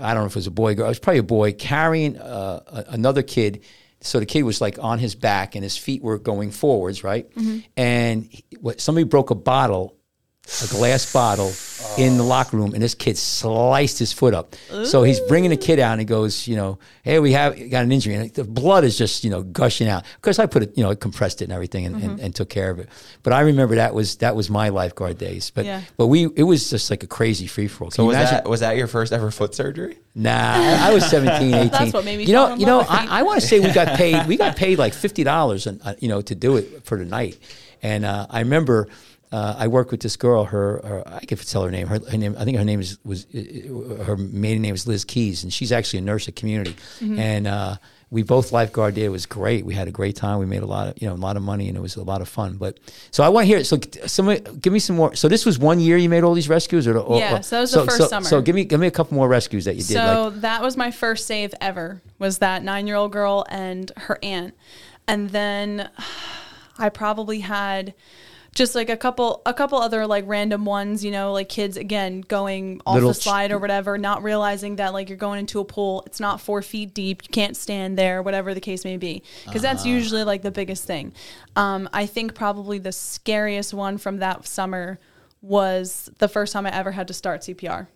I don't know if it was a boy, or girl. It was probably a boy carrying uh, a- another kid. So the kid was like on his back, and his feet were going forwards, right? Mm-hmm. And he, what, somebody broke a bottle a glass bottle in the locker room, and this kid sliced his foot up. So he's bringing the kid out, and he goes, you know, hey, we have got an injury, and the blood is just you know gushing out. Of course, I put it, you know, compressed it and everything, and, and, and took care of it. But I remember that was that was my lifeguard days. But Yeah. but we it was just like a crazy free for all. so was that was that your first ever foot surgery? Nah, I I was 17, 18. That's what made me You know, you know, love with you. I, I want to say we got paid. We got paid like fifty dollars, and uh, you know, to do it for the night. And uh, I remember uh, I worked with this girl. Her, her I could tell her name. Her, her name. I think her name is was uh, her maiden name is Liz Keys, and she's actually a nurse at Community. Mm-hmm. And uh, we both lifeguard did. It was great. We had a great time. We made a lot of you know a lot of money, and it was a lot of fun. But so I want to hear. So somebody give me some more. So this was one year you made all these rescues, or, or Yeah, so that was the first so, summer. So give me give me a couple more rescues that you did. So like, that was my first save ever. Was that nine year old girl and her aunt, and then I probably had just like a couple a couple other like random ones. You know, like kids again going off Little the slide or whatever, not realizing that like you're going into a pool. It's not four feet deep. You can't stand there. Whatever the case may be, because that's Ah. usually like the biggest thing. Um, I think probably the scariest one from that summer was the first time I ever had to start CPR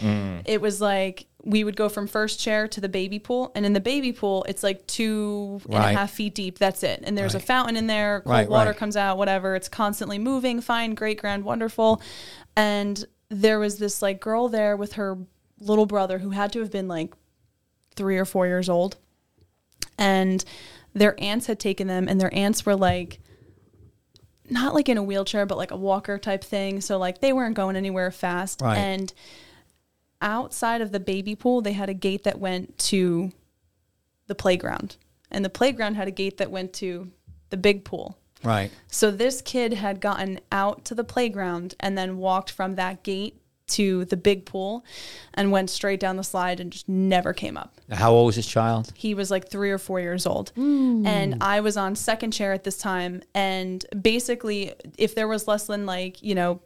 Mm. it was like we would go from first chair to the baby pool and in the baby pool it's like two and a half Right. feet deep that's it and there's a fountain in there cold Right, water right. comes out whatever it's constantly moving fine great grand wonderful and there was this like girl there with her little brother who had to have been like three or four years old and their aunts had taken them and their aunts were like not like in a wheelchair, but like a walker type thing. So like they weren't going anywhere fast. Right. And outside of the baby pool, they had a gate that went to the playground, and the playground had a gate that went to the big pool. Right. So this kid had gotten out to the playground and then walked from that gate to the big pool and went straight down the slide and just never came up. How old was this child? He was like three or four years old. Hmm. And I was on second chair at this time. And basically, if there was less than like, you know,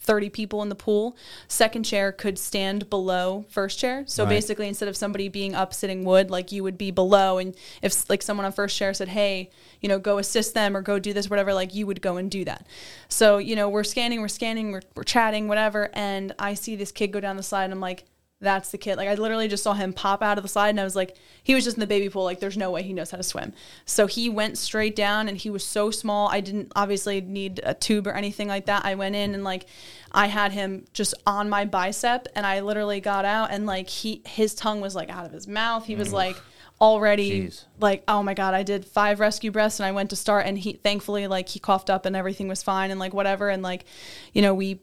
30 people in the pool, second chair could stand below first chair. So Right. basically, instead of somebody being up sitting wood, like you would be below. And if like someone on first chair said, hey, you know, go assist them or go do this, whatever, like you would go and do that. So, you know, we're scanning, we're scanning, we're, we're chatting, whatever. And I see this kid go down the slide and I'm like, that's the kid. Like I literally just saw him pop out of the slide and I was like, he was just in the baby pool. Like there's no way he knows how to swim. So he went straight down and he was so small. I didn't obviously need a tube or anything like that. I went in and like I had him just on my bicep and I literally got out and like he his tongue was like out of his mouth. He was mm. like already Jeez. like oh my god i did five rescue breaths and i went to start and he thankfully like he coughed up and everything was fine and like whatever and like you know we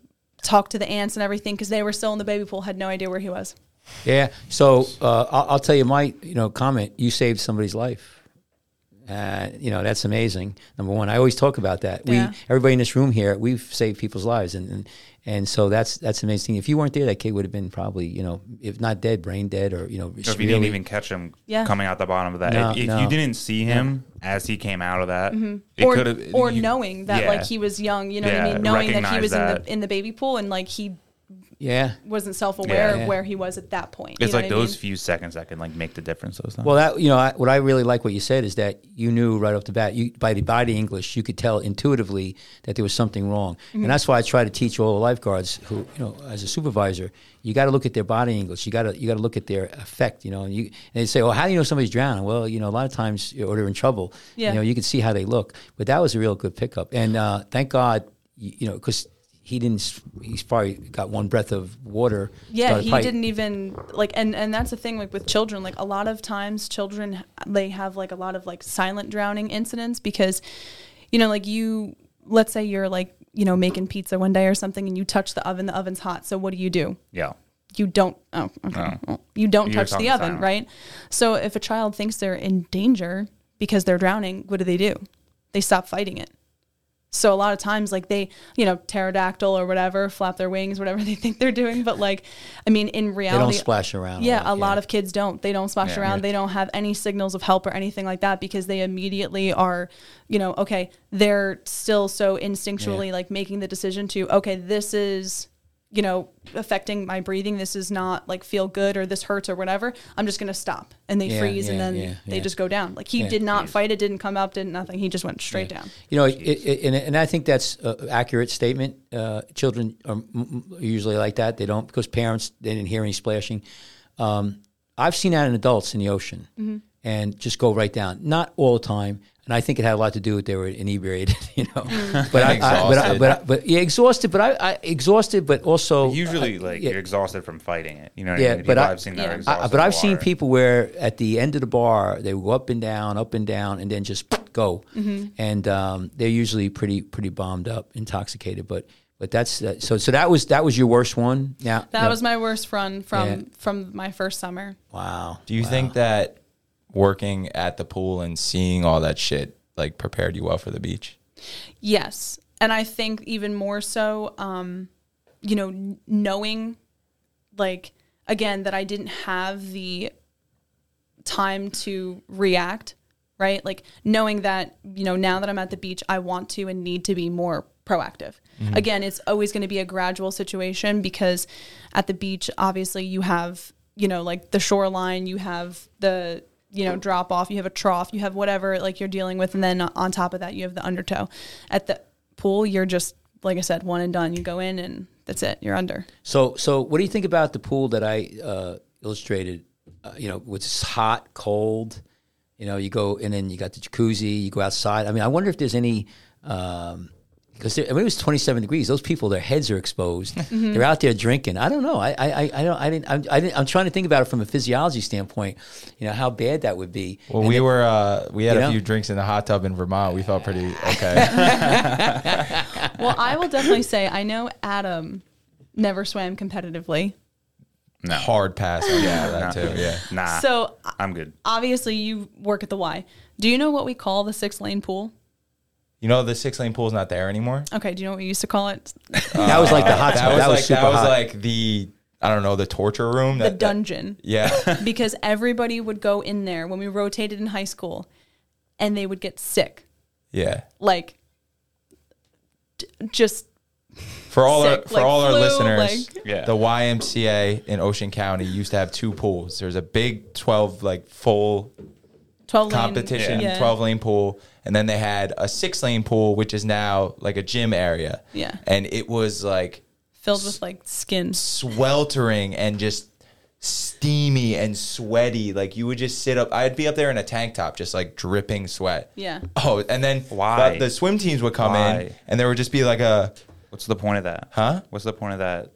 talked to the aunts and everything because they were still in the baby pool had no idea where he was Yeah. So uh, I'll, I'll tell you my you know comment. You saved somebody's life. Uh, you know that's amazing. Number one, I always talk about that. We everybody in this room here, we've saved people's lives, and and, and so that's that's an amazing. If you weren't there, that kid would have been probably you know if not dead, brain dead, or you know Or if you severely- didn't even catch him Yeah. coming out the bottom of that, No, if, if no. you didn't see him as he came out of that, Mm-hmm. or could've- or you- knowing that yeah. like he was young you know what i mean knowing that he recognize was in the in the baby pool and like he yeah. wasn't self-aware Yeah. of where he was at that point It's like what I those mean? few seconds that can like make the difference. Those times. Well, that you know, I, what I really like what you said is that you knew right off the bat, you by the body English, you could tell intuitively that there was something wrong, and that's why I try to teach all the lifeguards who, you know, as a supervisor, you got to look at their body English. You got to you got to look at their effect. You know, and you and they say, well, how do you know somebody's drowning? Well, you know, a lot of times or they're in trouble. Yeah. You know, you can see how they look, but that was a real good pickup, and uh, thank God, you, you know, because. He didn't. He's probably got one breath of water. yeah he didn't even like and and that's the thing like with children like a lot of times children they have like a lot of like silent drowning incidents because you know like you let's say you're like you know making pizza one day or something and you touch the oven the oven's hot so what do you do yeah. you don't oh okay. Well, you don't You're touch the oven silent. right so if a child thinks they're in danger because they're drowning what do they do they stop fighting it so a lot of times like they you know pterodactyl or whatever flap their wings whatever they think they're doing but like i mean in They don't reality splash around. yeah, lot, a lot of kids don't. They don't splash Yeah. around. Yeah. They don't have any signals of help or anything like that because they immediately are, you know, okay, they're still so instinctually Yeah. like making the decision to, okay, this is, you know, affecting my breathing. This is not like feel good or this hurts or whatever. I'm just going to stop. And they Yeah, freeze and then yeah, they just go down. Like he Yeah. did not fight it, didn't come up, didn't nothing. He just went straight down. You know, it, it, and, and I think that's an accurate statement. Uh, children are m- m- usually like that. They don't because parents they didn't hear any splashing. Um, I've seen that in adults in the ocean, Mm-hmm. and just go right down. Not all the time, and I think it had a lot to do with they were inebriated. You know, Mm. but I, I, but I, Exhausted. but I, but yeah, exhausted. But I, I exhausted, but also Usually, uh, like yeah. you're exhausted from fighting it. You know what Yeah, I mean? but I- I've seen that Yeah. are I- but I've seen people where at the end of the bar they will go up and down, up and down, and then just go, Mm-hmm. and um, they're usually pretty pretty bombed up, intoxicated. But but that's uh, so so that was that was your worst one. Yeah, That was my worst run from Yeah. from my first summer. wow. Do you think that working at the pool and seeing all that shit like prepared you well for the beach? Yes. And I think even more so, um, you know, knowing like, again, that I didn't have the time to react, right? Like knowing that, you know, now that I'm at the beach, I want to and need to be more proactive. Again, it's always going to be a gradual situation because at the beach, obviously, you have, you know, like the shoreline, you have the, you know, drop off, you have a trough, you have whatever like you're dealing with. And then on top of that, you have the undertow. At the pool, you're just, like I said, one and done. You go in and that's it, you're under. So so what do you think about the pool that I uh, illustrated? Uh, you know, it's hot, cold. You know, you go in and then you got the jacuzzi. You go outside. I mean, I wonder if there's any. Um, because I mean, it was 27 degrees. Those people, their heads are exposed. Mm-hmm. They're out there drinking. I don't know. I, I, I- I don't. I didn't. I'm, I didn't. I'm trying to think about it from a physiology standpoint. You know how bad that would be. Well, And we it- were uh, we had a know? few drinks in the hot tub in Vermont. We felt pretty okay. Well, I will definitely say I know Adam never swam competitively. No. Hard pass. Yeah, that nah. too. Yeah. Nah. So I'm good. obviously you work at the Y. Do you know what we call the six lane pool? You know the six lane pool's not there anymore. Okay, do you know what we used to call it? that was like the uh, hot That tub. was That was like super that was hot. like the I don't know the torture room. The That, that- dungeon. yeah. because everybody would go in there when we rotated in high school and they would get sick. Yeah. Like d- just For all our Sick, for like all our flu, listeners, like- Yeah. the YMCA in Ocean County used to have two pools. There's a big twelve like full 12 lane competition, Yeah. 12 lane pool. And then they had a six lane pool, which is now like a gym area. Yeah. And it was like filled with like skin. sweltering and just steamy and sweaty. Like you would just sit up. I'd be up there in a tank top, just like dripping sweat. Yeah. Oh, and then Why? The, the swim teams would come in, and there would just be like a, What's the point of that? Huh? What's the point of that?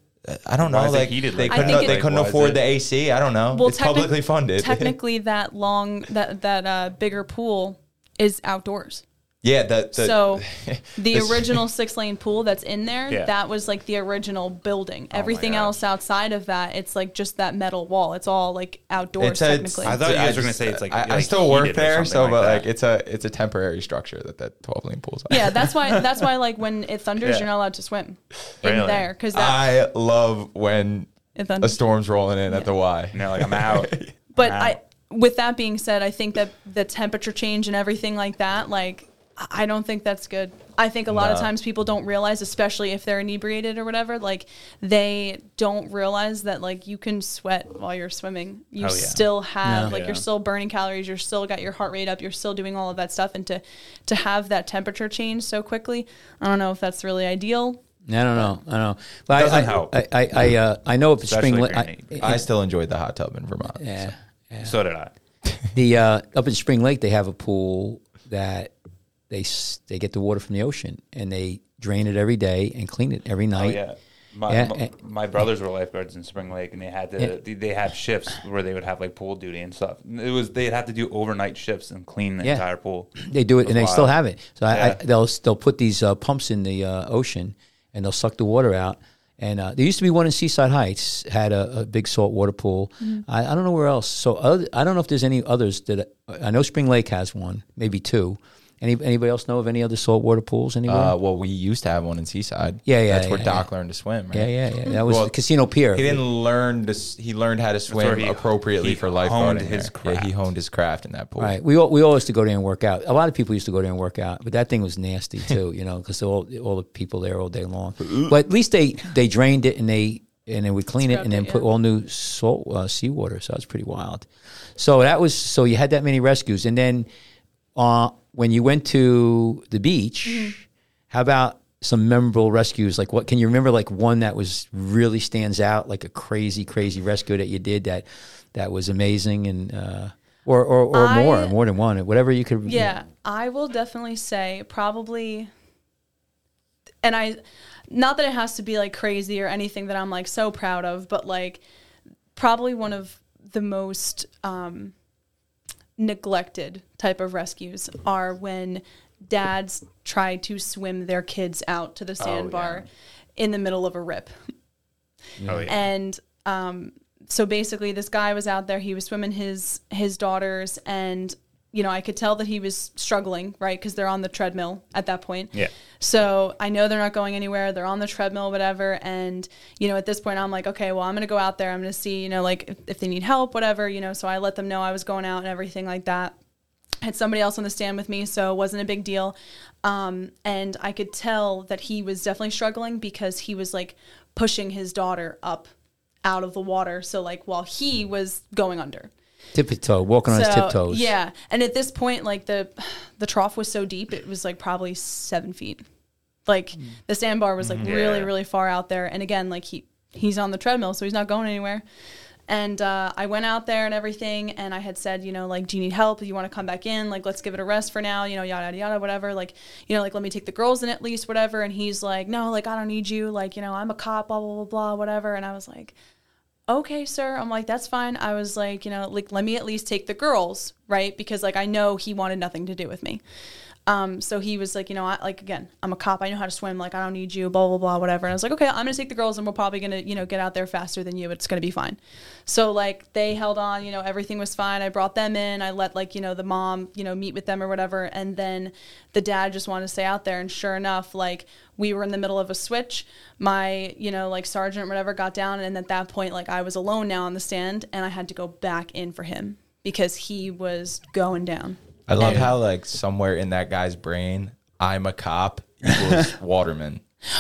I don't know, like heated they like couldn't, that? I they couldn't Why afford it- the AC. I don't know. Well, it's technic- publicly funded. Technically that long that that uh bigger pool is outdoors. Yeah. The, the so the original six lane pool that's in there, Yeah. that was like the original building. Oh everything gosh. else outside of that, it's like just that metal wall. It's all like outdoors It's a- technically. I thought you guys were gonna say it's like- I, I still work there, so like but that. like it's a it's a temporary structure that that twelve lane pool's. on. yeah, that's why that's why like when it thunders, Yeah. you're not allowed to swim in Really? there because I love when it a storm's rolling in at the Y. You know, like I'm out. But Wow. I, with that being said, I think that the temperature change and everything like that, like, I don't think that's good. I think a lot of times people don't realize, especially if they're inebriated or whatever, like they don't realize that like you can sweat while you're swimming. You Oh, yeah. still have Yeah. like Yeah. you're still burning calories. You're still got your heart rate up. You're still doing all of that stuff, and to to have that temperature change so quickly, I don't know if that's really ideal. I don't know. I don't know. But Doesn't I, I, help. I, I, I, uh, I know if it's Especially spring. if I, in I still enjoyed the hot tub in Vermont. yeah. So did I. The uh, up in Spring Lake, they have a pool that they they get the water from the ocean and they drain it every day and clean it every Oh night. yeah. My, Yeah, my, and- my brothers were lifeguards in Spring Lake, and they had to Yeah. they, they had shifts where they would have like pool duty and stuff. It was they'd have to do overnight shifts and clean the Yeah. entire pool. They do it, and they That's still have it. So I, I, they'll they'll put these uh, pumps in the uh, ocean, and they'll suck the water out. And uh, there used to be one in Seaside Heights had a, a big saltwater pool. I, I don't know where else. So other, I don't know if there's any others that I know. Spring Lake has one, maybe two. Any anybody else know of any other saltwater pools anywhere? Uh, well, we used to have one in Seaside. Yeah, yeah, That's yeah, where Doc yeah. learned to swim. Right? yeah, yeah, yeah. That was Well, Casino Pier. He didn't learn to. He learned how to swim he- appropriately he for honed lifeguarding. his there. Yeah, he honed his craft in that pool. Right. We all, we all used to go there and work out. A lot of people used to go there and work out, but that thing was nasty too, you know, because all all the people there all day long. But at least they they drained it and they and they would clean it and then it, put yeah. all new salt uh, seawater. So that's pretty wild. So that was so you had that many rescues, and then uh, when you went to the beach, Mm-hmm. how about some memorable rescues? Like what can you remember? Like one that was really stands out, like a crazy crazy rescue that you did that that was amazing and. Uh, or, or, or I- more, more than one, whatever you could. Yeah, I will definitely say probably, and I, not that it has to be like crazy or anything that I'm like so proud of, but like probably one of the most um, neglected type of rescues are when dads try to swim their kids out to the sandbar in the middle of a rip. Oh yeah. And um, so basically, this guy was out there. He was swimming his his daughters, and you know, I could tell that he was struggling, right? Because they're on the treadmill at that point. Yeah. So I know they're not going anywhere. They're on the treadmill, whatever. And you know, at this point, I'm like, okay, well, I'm gonna go out there. I'm gonna see, you know, like if, if they need help, whatever. You know, so I let them know I was going out and everything like that had somebody else on the stand with me, so it wasn't a big deal. Um, and I could tell that he was definitely struggling because he was like pushing his daughter up out of the water. So like while he was going under. Tiptoe, walking on his tiptoes. Yeah. And at this point, like the the trough was so deep, it was like probably seven feet. Like the sandbar was like really, Yeah. really far out there. And again, like he he's on the treadmill, so he's not going anywhere. And uh, I went out there and everything, and I had said, you know, like, do you need help? Do you want to come back in? Like, let's give it a rest for now, you know, yada, yada, yada, whatever. Like, you know, like, let me take the girls in at least, whatever. And he's like, no, like, I don't need you. Like, you know, I'm a cop, blah, blah, blah, blah, whatever. And I was like, okay, sir. I'm like, that's fine. I was like, you know, like, let me at least take the girls, right? Because, like, I know he wanted nothing to do with me. Um, so he was like, you know, I, like again, I'm a cop. I know how to swim. Like, I don't need you. Blah blah blah, whatever. And I was like, okay, I'm gonna take the girls, and we're probably gonna, you know, get out there faster than you. It's gonna be fine. So like, they held on. You know, everything was fine. I brought them in. I let like, you know, the mom, you know, meet with them or whatever. And then the dad just wanted to stay out there. And sure enough, like, we were in the middle of a switch. My, you know, like sergeant, whatever, got down, and at that point, like, I was alone now on the stand, and I had to go back in for him because he was going down. I love how like somewhere in that guy's brain, I'm a cop equals Waterman.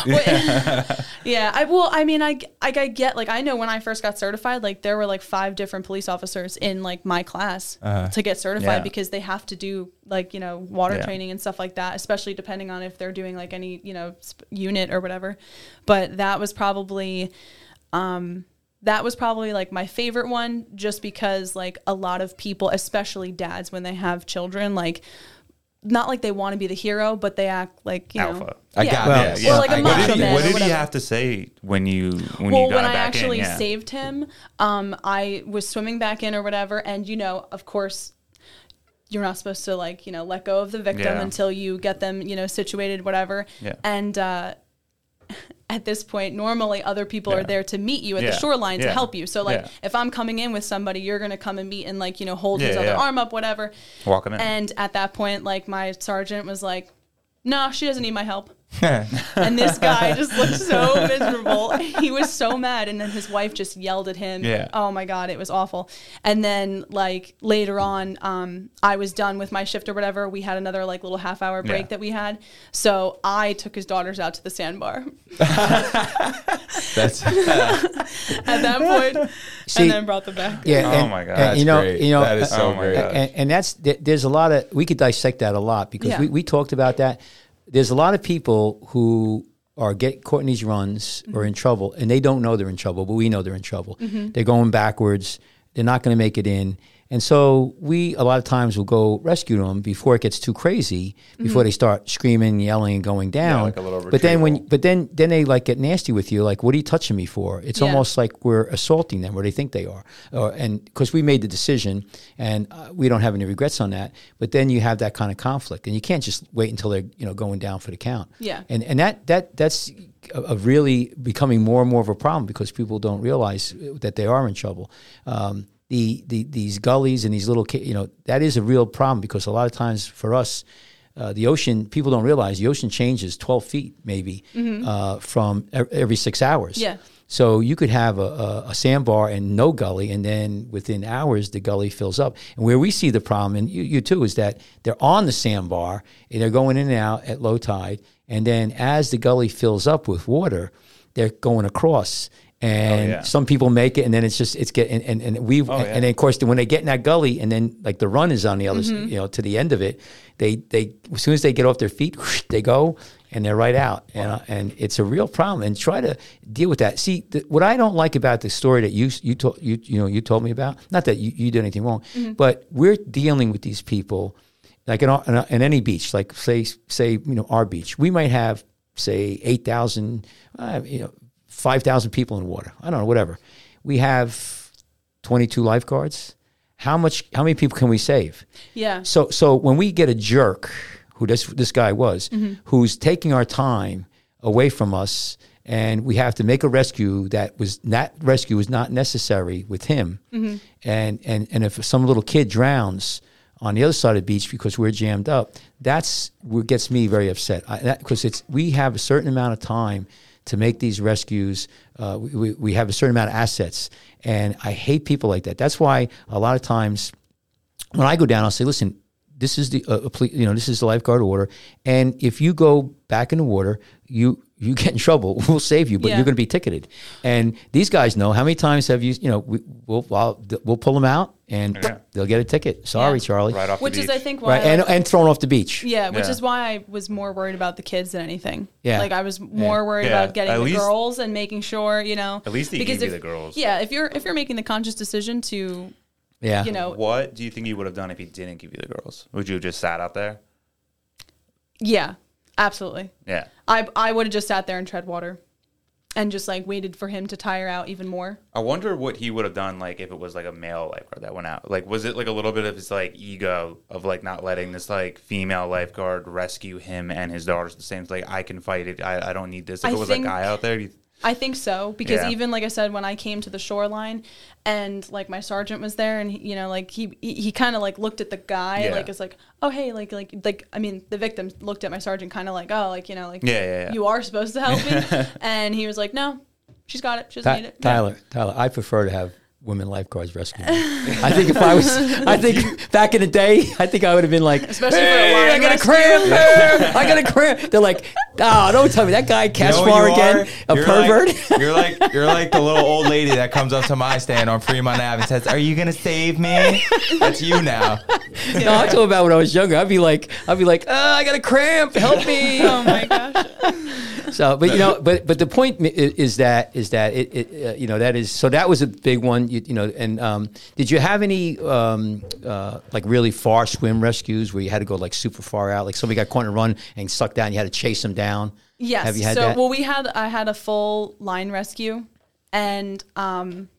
Yeah, I well, I mean, I, I I get like I know when I first got certified, like there were like five different police officers in like my class to get certified Yeah. because they have to do like you know water Yeah. training and stuff like that, especially depending on if they're doing like any you know sp- unit or whatever. But that was probably, um, that was probably like my favorite one, just because like a lot of people, especially dads, when they have children, like. Not like they want to be the hero, but they act like you know. Alpha. I got Well, this. Or like a I macho got What did, he, man what did he have to say when you when well, you got him? Well, when I actually in? Yeah. saved him, um, I was swimming back in or whatever, and you know, of course, you're not supposed to like you know let go of the victim Yeah. until you get them you know situated, whatever. Yeah. And uh, at this point, normally other people are there to meet you at the Yeah. shoreline to help you. So like, Yeah. if I'm coming in with somebody, you're gonna come and meet and like you know hold his Yeah, other arm up, whatever. Walk him in. And at that point, like my sergeant was like, "No, she doesn't need my help." and this guy just looked so miserable. He was so mad, and then his wife just yelled at him. Yeah. Oh my god, it was awful. And then like later on, um, I was done with my shift or whatever. We had another like little half hour break Yeah. that we had, so I took his daughters out to the sandbar That's at that point, See- and then brought them back. Yeah. Oh my God. and, That's you know, great. you know, That is so Oh my great. God. and, and that's there's a lot of we could dissect that a lot because Yeah. we, we talked about that. There's a lot of people who are get caught in these runs or mm-hmm. in trouble, and they don't know they're in trouble, but we know they're in trouble. Mm-hmm. They're going backwards. They're not going to make it in. And so we a lot of times will go rescue them before it gets too crazy, before they start screaming, yelling, and going down. like a little but then when but then then they like get nasty with you, like what are you touching me for? It's Yeah. almost like we're assaulting them, or they think they are, or, and because we made the decision, and uh, we don't have any regrets on that. But then you have that kind of conflict, and you can't just wait until they're you know going down for the count. Yeah. and and that that that's a really becoming more and more of a problem because people don't realize that they are in trouble. Um, the, the these gullies and these little you know that is a real problem because a lot of times for us uh, the ocean people don't realize the ocean changes 12 feet maybe uh, from every six hours Mm-hmm. Yeah. so you could have a, a, a sandbar and no gully and then within hours the gully fills up and where we see the problem and you, you too is that they're on the sandbar and they're going in and out at low tide and then as the gully fills up with water they're going across and yeah. some people make it and then it's just it's getting and, and we yeah. and then of course when they get in that gully and then like the run is on the other s you know to the end of it they they as soon as they get off their feet they go and they're right out. And uh, and it's a real problem and try to deal with that. See the, what I don't like about the story that you you told you you know you told me about not that you, you did anything wrong but we're dealing with these people like in, our, in, in any beach like say say you know our beach. We might have say 8,000 uh, you know 5,000 people in water. I don't know, whatever. We have 22 lifeguards. How much? How many people can we save? Yeah. So, so when we get a jerk, who this this guy was, Mm-hmm. who's taking our time away from us, and we have to make a rescue that was that rescue was not necessary with him, Mm-hmm. and and and if some little kid drowns on the other side of the beach because we're jammed up, that's what gets me very upset. Because it's we have a certain amount of time to make these rescues. Uh, we, we, have a certain amount of assets, and I hate people like that. That's why a lot of times when I go down, I'll say, "Listen, this is the uh, you know this is the lifeguard order, and if you go back in the water, you you get in trouble, we'll save you, but Yeah. you're going to be ticketed. And these guys know how many times have you, you know, we, we'll I'll, we'll pull them out and Yeah. they'll get a ticket. Sorry, Yeah. Charlie. Right off Which the is. I think, why. Right, and and thrown off the beach. yeah, which Yeah. is why I was more worried about the kids than anything. Yeah. like I was more worried Yeah, about getting at the least- girls and making sure, you know, At least they because gave you if- the girls. Yeah, if you're if you're making the conscious decision to, Yeah, you know, What do you think you would have done if he didn't give you the girls? Would you have just sat out there? yeah, absolutely. Yeah. I I would have just sat there and tread water, and just like waited for him to tire out even more. I wonder what he would have done like if it was like a male lifeguard that went out. Like was it like a little bit of his like ego of like not letting this like female lifeguard rescue him and his daughters the same like I can fight it. I, I don't need this. If I it was think- a guy out there, do you, I think so because Yeah. even like I said, when I came to the shoreline, and like my sergeant was there, and he, you know, like he he, he kind of like looked at the guy, Yeah. like it's like, oh hey, like like like I mean, the victim looked at my sergeant, kind of like, oh, like you know, like Yeah, yeah, yeah. you are supposed to help me, and he was like, no, she's got it, she doesn't Ty- need it. Tyler, Tyler, I prefer to have women lifeguards rescue me. I think if I was, I think back in the day, I think I would have been like, Especially hey, line I got a rescue." cramp, I got a cramp. They're like, oh, don't tell me that guy You know Caspar you again, are? a You're pervert. Like, you're like you're like the little old lady that comes up to my stand on Fremont Ave and says, "Are you gonna save me?" That's you now. No, I told about when I was younger. I'd be like, I'd be like, oh, I got a cramp, help me. Oh my gosh. So, but you know, but but the point is that is that it, it uh, you know that is so that was a big one. You, you know, and um, did you have any um, uh, like really far swim rescues where you had to go like super far out? Like somebody got caught in a run and sucked down, and you had to chase them down. Yes. Have you had so that? well, we had I had a full line rescue, and um,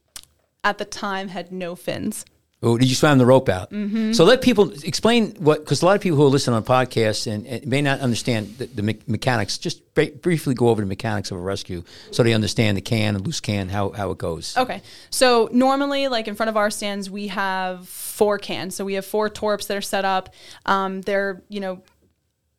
at the time had no fins. Oh, did you swim the rope out? Mm-hmm. So let people explain what, because a lot of people who are listening on podcasts and, and may not understand the, the me- mechanics. Just bri- briefly go over the mechanics of a rescue so they understand the can and loose can, how, how it goes. Okay. So normally, like in front of our stands, we have four cans. So we have four torps that are set up. Um, they're, you know,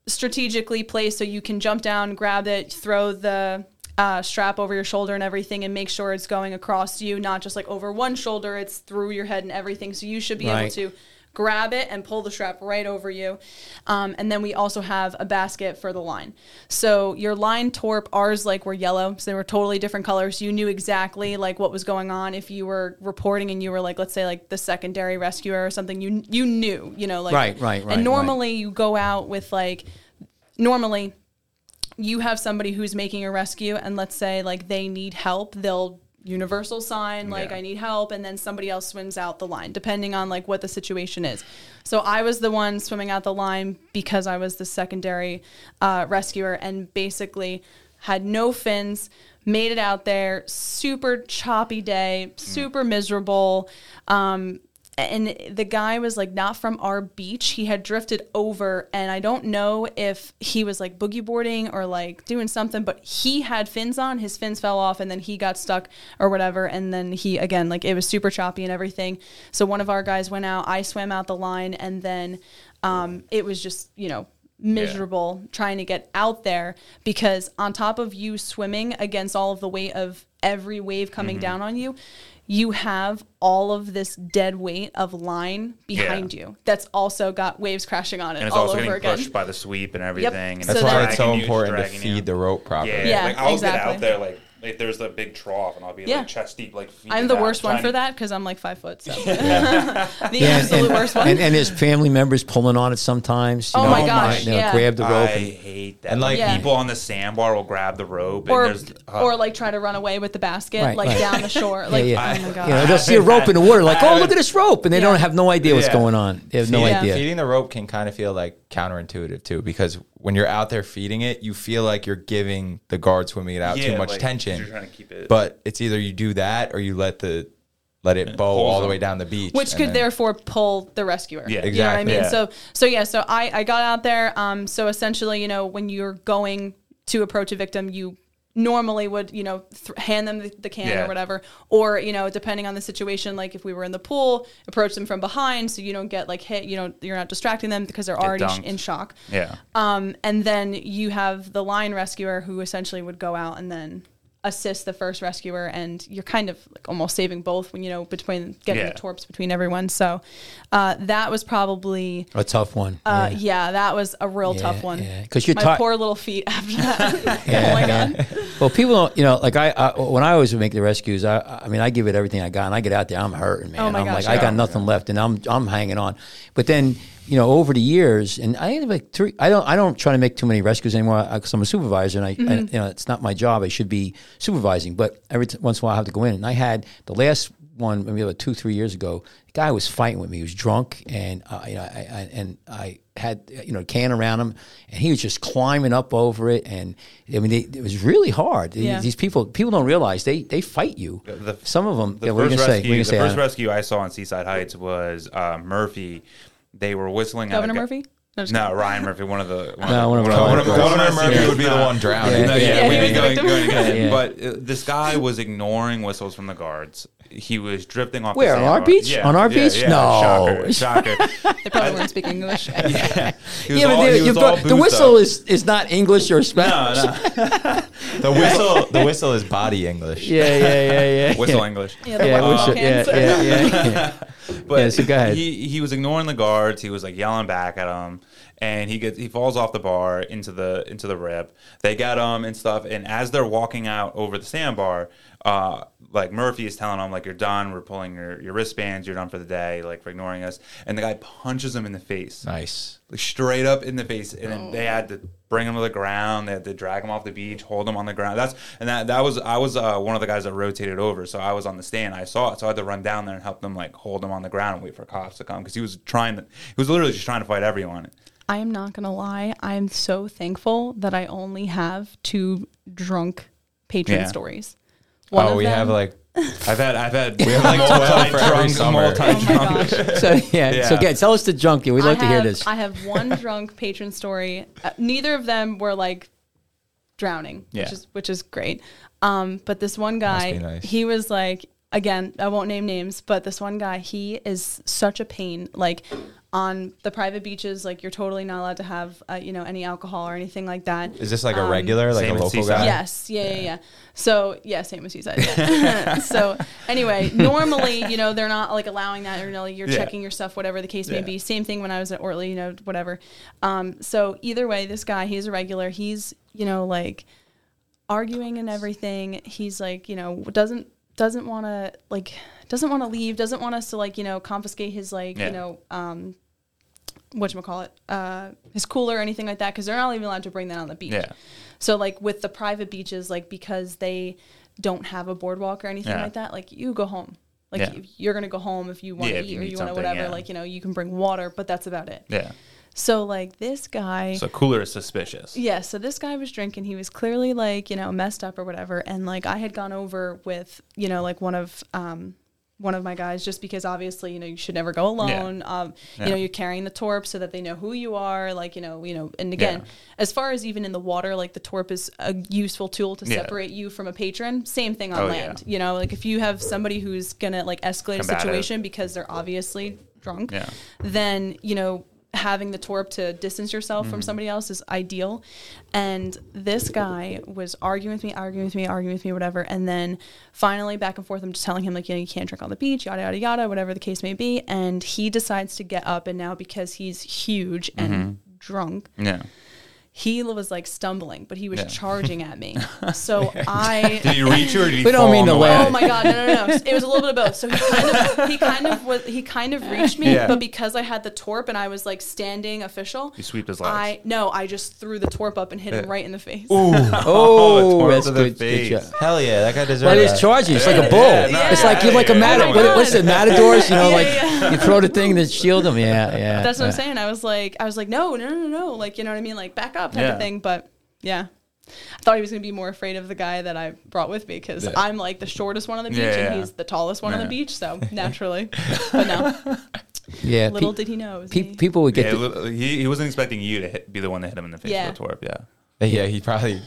strategically placed so you can jump down, grab it, throw the uh, strap over your shoulder and everything, and make sure it's going across you, not just like over one shoulder, it's through your head and everything. So you should be Right. able to grab it and pull the strap right over you. Um, and then we also have a basket for the line. So your line torp, ours like were yellow, so they were totally different colors. You knew exactly like what was going on if you were reporting and you were like, let's say like the secondary rescuer or something. You you knew, you know, like Right, right, right, And normally you go out with like normally you have somebody who's making a rescue and let's say like they need help they'll universal sign like Yeah. i need help and then somebody else swims out the line depending on like what the situation is so i was the one swimming out the line because i was the secondary uh, rescuer and basically had no fins made it out there super choppy day super miserable um, and the guy was like not from our beach. He had drifted over, and I don't know if he was like boogie boarding or like doing something, but he had fins on. His fins fell off, and then he got stuck or whatever. And then he again, like it was super choppy and everything. So one of our guys went out. I swam out the line, and then um, it was just you know miserable trying to get out there because on top of you swimming against all of the weight of every wave coming Mm-hmm. down on you you have all of this dead weight of line behind you that's also got waves crashing on it and it's all also over getting again pushed by the sweep and everything. And So That's it's why it's so important to dragging you. feed the rope properly. Yeah, Yeah, like I'll exactly. get out there like like there's a big trough and I'll be Yeah. like chest deep like. feet i'm the out, worst one for to- that because i'm like five foot so the Yeah, absolute and, worst one And, and there's family members pulling on it sometimes. You Oh know, my gosh, you know, yeah. grab the rope. I and- hate that. And, like like- Yeah. people on the sandbar will grab the rope or, and uh, or like try to run away with the basket Right, like right. down the shore like yeah. oh my god you know, they'll see a rope in the water, like, oh, look at this rope, and they don't have no idea what's going on. They have no idea. Feeding the rope can kind of feel like counterintuitive too, because when you're out there feeding it, you feel like you're giving the guard swimming it out Yeah, too much like, tension. you're trying to keep it- But it's either you do that or you let the let it bow pulls all the way down the beach, which could then- therefore pull the rescuer. Yeah. you know what I mean. Yeah. So so yeah, so I I got out there. Um, so essentially, you know, when you're going to approach a victim, you normally would you know th- hand them the, the can Yeah. or whatever or you know depending on the situation like if we were in the pool approach them from behind so you don't get like hit you know you're not distracting them because they're already sh- in shock yeah. um, and then you have the line rescuer who essentially would go out and then assist the first rescuer, and you're kind of like almost saving both when you know between getting Yeah. the torps between everyone. So uh, that was probably A tough one. uh, yeah. that was a real Yeah, tough one. yeah. 'Cause you're my ti- poor little feet after that. oh my god. Well, people don't, you know, like I, I when I always make the rescues, I, I mean, I give it everything I got, and I get out there, I'm hurting, man. Oh my I'm gosh, like, I got nothing left, and I'm, I'm hanging on. But then, you know, over the years, and I had like three. I don't, I don't try to make too many rescues anymore because I'm a supervisor, and I, Mm-hmm. I, you know, it's not my job. I should be supervising, but every t- once in a while, I have to go in. And I had the last one, maybe about two, three years ago. The guy was fighting with me. He was drunk, and uh, you know, I, I, and I had you know a can around him, and he was just climbing up over it, and I mean, they, it was really hard. Yeah. These people, people don't realize they they fight you. The- Some of them. The yeah, what are first gonna say? What are rescue, you the say? first Anna? rescue I saw on Seaside Heights was uh, Murphy. They were whistling. at a Governor guy- Murphy? No, No, Ryan Murphy. One of the one No, one of the- our- one of the- Governor one of the- Murphy would be the one drowning. No, Yeah, yeah, yeah, we'd he be the going, victim. going again. Yeah. But uh, this guy was ignoring whistles from the guards. He was drifting off. Where, the on our beach? Yeah, On our yeah, beach? yeah. No. shocker, shocker. They probably weren't speaking English. yeah, yeah, but all- the, he brought- the whistle up. is, is not English or Spanish. no, no. The whistle, the whistle is body English. Yeah, yeah, yeah, yeah. whistle yeah. English. Yeah, Yeah, white whistle, yeah, yeah, yeah, yeah. But Yeah, so go ahead. He he was ignoring the guards. He was like yelling back at them, and he gets he falls off the bar into the into the rip. They get him and stuff. And as they're walking out over the sandbar, uh, like Murphy is telling him like you're done. We're pulling your your wristbands. You're done for the day. Like for ignoring us. And the guy punches him in the face, Nice. Like straight up in the face. And then they had to bring him to the ground. They had to drag him off the beach, hold him on the ground. That's and that that was I was uh, one of the guys that rotated over. So I was on the stand. I saw it. So I had to run down there and help them like hold him on the ground and wait for cops to come because he was trying to. He was literally just trying to fight everyone. I am not gonna lie. I am so thankful that I only have two drunk patron Yeah. stories. One oh, of we them, have like I've had I've had we have like twelve for every multi-drunk, summer. multi-drunk. Oh my gosh. So yeah, yeah, so Yeah. again, tell us the junk. We'd love I to hear this. I have one drunk patron story. Uh, neither of them were like drowning, Yeah. which is which is great. Um, but this one guy, nice. he was like, again, I won't name names, but this one guy, he is such a pain. Like on the private beaches, like you're totally not allowed to have, uh, you know, any alcohol or anything like that. Is this like a Um, regular, like a local guy? Yes, yeah, yeah, yeah. So yeah, same as you said. yeah. so anyway, normally, you know, they're not like allowing that, or you know, you're Yeah. checking your stuff, whatever the case may be. Same thing when I was at Ortley, you know, whatever. Um, so either way, this guy, he's a regular. He's you know like arguing and everything. He's like you know doesn't doesn't want to like doesn't want to leave. Doesn't want us to like you know confiscate his like Yeah. you know um what call it uh his cooler or anything like that because they're not even allowed to bring that on the beach. Yeah. So like with the private beaches, like because they don't have a boardwalk or anything Yeah. like that, like you go home. Like Yeah. you- you're gonna go home if you want to eat or you want to whatever. Like you know you can bring water, but that's about it. Yeah. So like this guy. So cooler is suspicious. Yeah, so this guy was drinking. He was clearly like, you know, messed up or whatever. And like I had gone over with, you know, like one of um one of my guys just because obviously, you know, you should never go alone. Um, Yeah. you know, you're carrying the torp so that they know who you are, like, you know, you know, and again, Yeah. as far as even in the water, like the torp is a useful tool to Yeah. separate you from a patron. Same thing on Oh, land. yeah. You know, like if you have somebody who's gonna like escalate a situation because they're obviously drunk, Yeah. then you know having the torp to distance yourself Mm-hmm. from somebody else is ideal. And this guy was arguing with me, arguing with me, arguing with me, whatever. And then finally, back and forth, I'm just telling him like, you know, you can't drink on the beach, yada yada yada, whatever the case may be. And he decides to get up, and now because he's huge and Mm-hmm. drunk, Yeah. He was like stumbling, but he was Yeah. charging at me. So I. Did he reach you or did he We don't fall mean on to the laugh. way? Oh my god, no, no, no! It was a little bit of both. So he kind of, he kind of was, he kind of reached me, Yeah. but because I had the torp and I was like standing official, You sweep his legs. I no, I just threw the torp up and hit him right in the face. Ooh, oh, oh, torp that's to the good. good face. job. Hell yeah, that guy deserves But that. it's charging. It's like a bull. Yeah, no, it's like you're like a yeah, matador. yeah. Oh what, what's it? Matadors? You know, Yeah, like yeah. you throw the thing to shield them. Yeah, yeah. That's what I'm saying. I was like, I was like, no, no, no, no, like you know what I mean, like back up type Yeah. of thing. But yeah. I thought he was gonna be more afraid of the guy that I brought with me because Yeah. I'm like the shortest one on the beach Yeah, and he's the tallest one on the beach, so naturally. but no, Yeah, little pe- did he know. It was pe- me. people would get. Yeah, the- he, he wasn't expecting you to hit, be the one that hit him in the face Yeah. with the torp. Yeah. yeah, he probably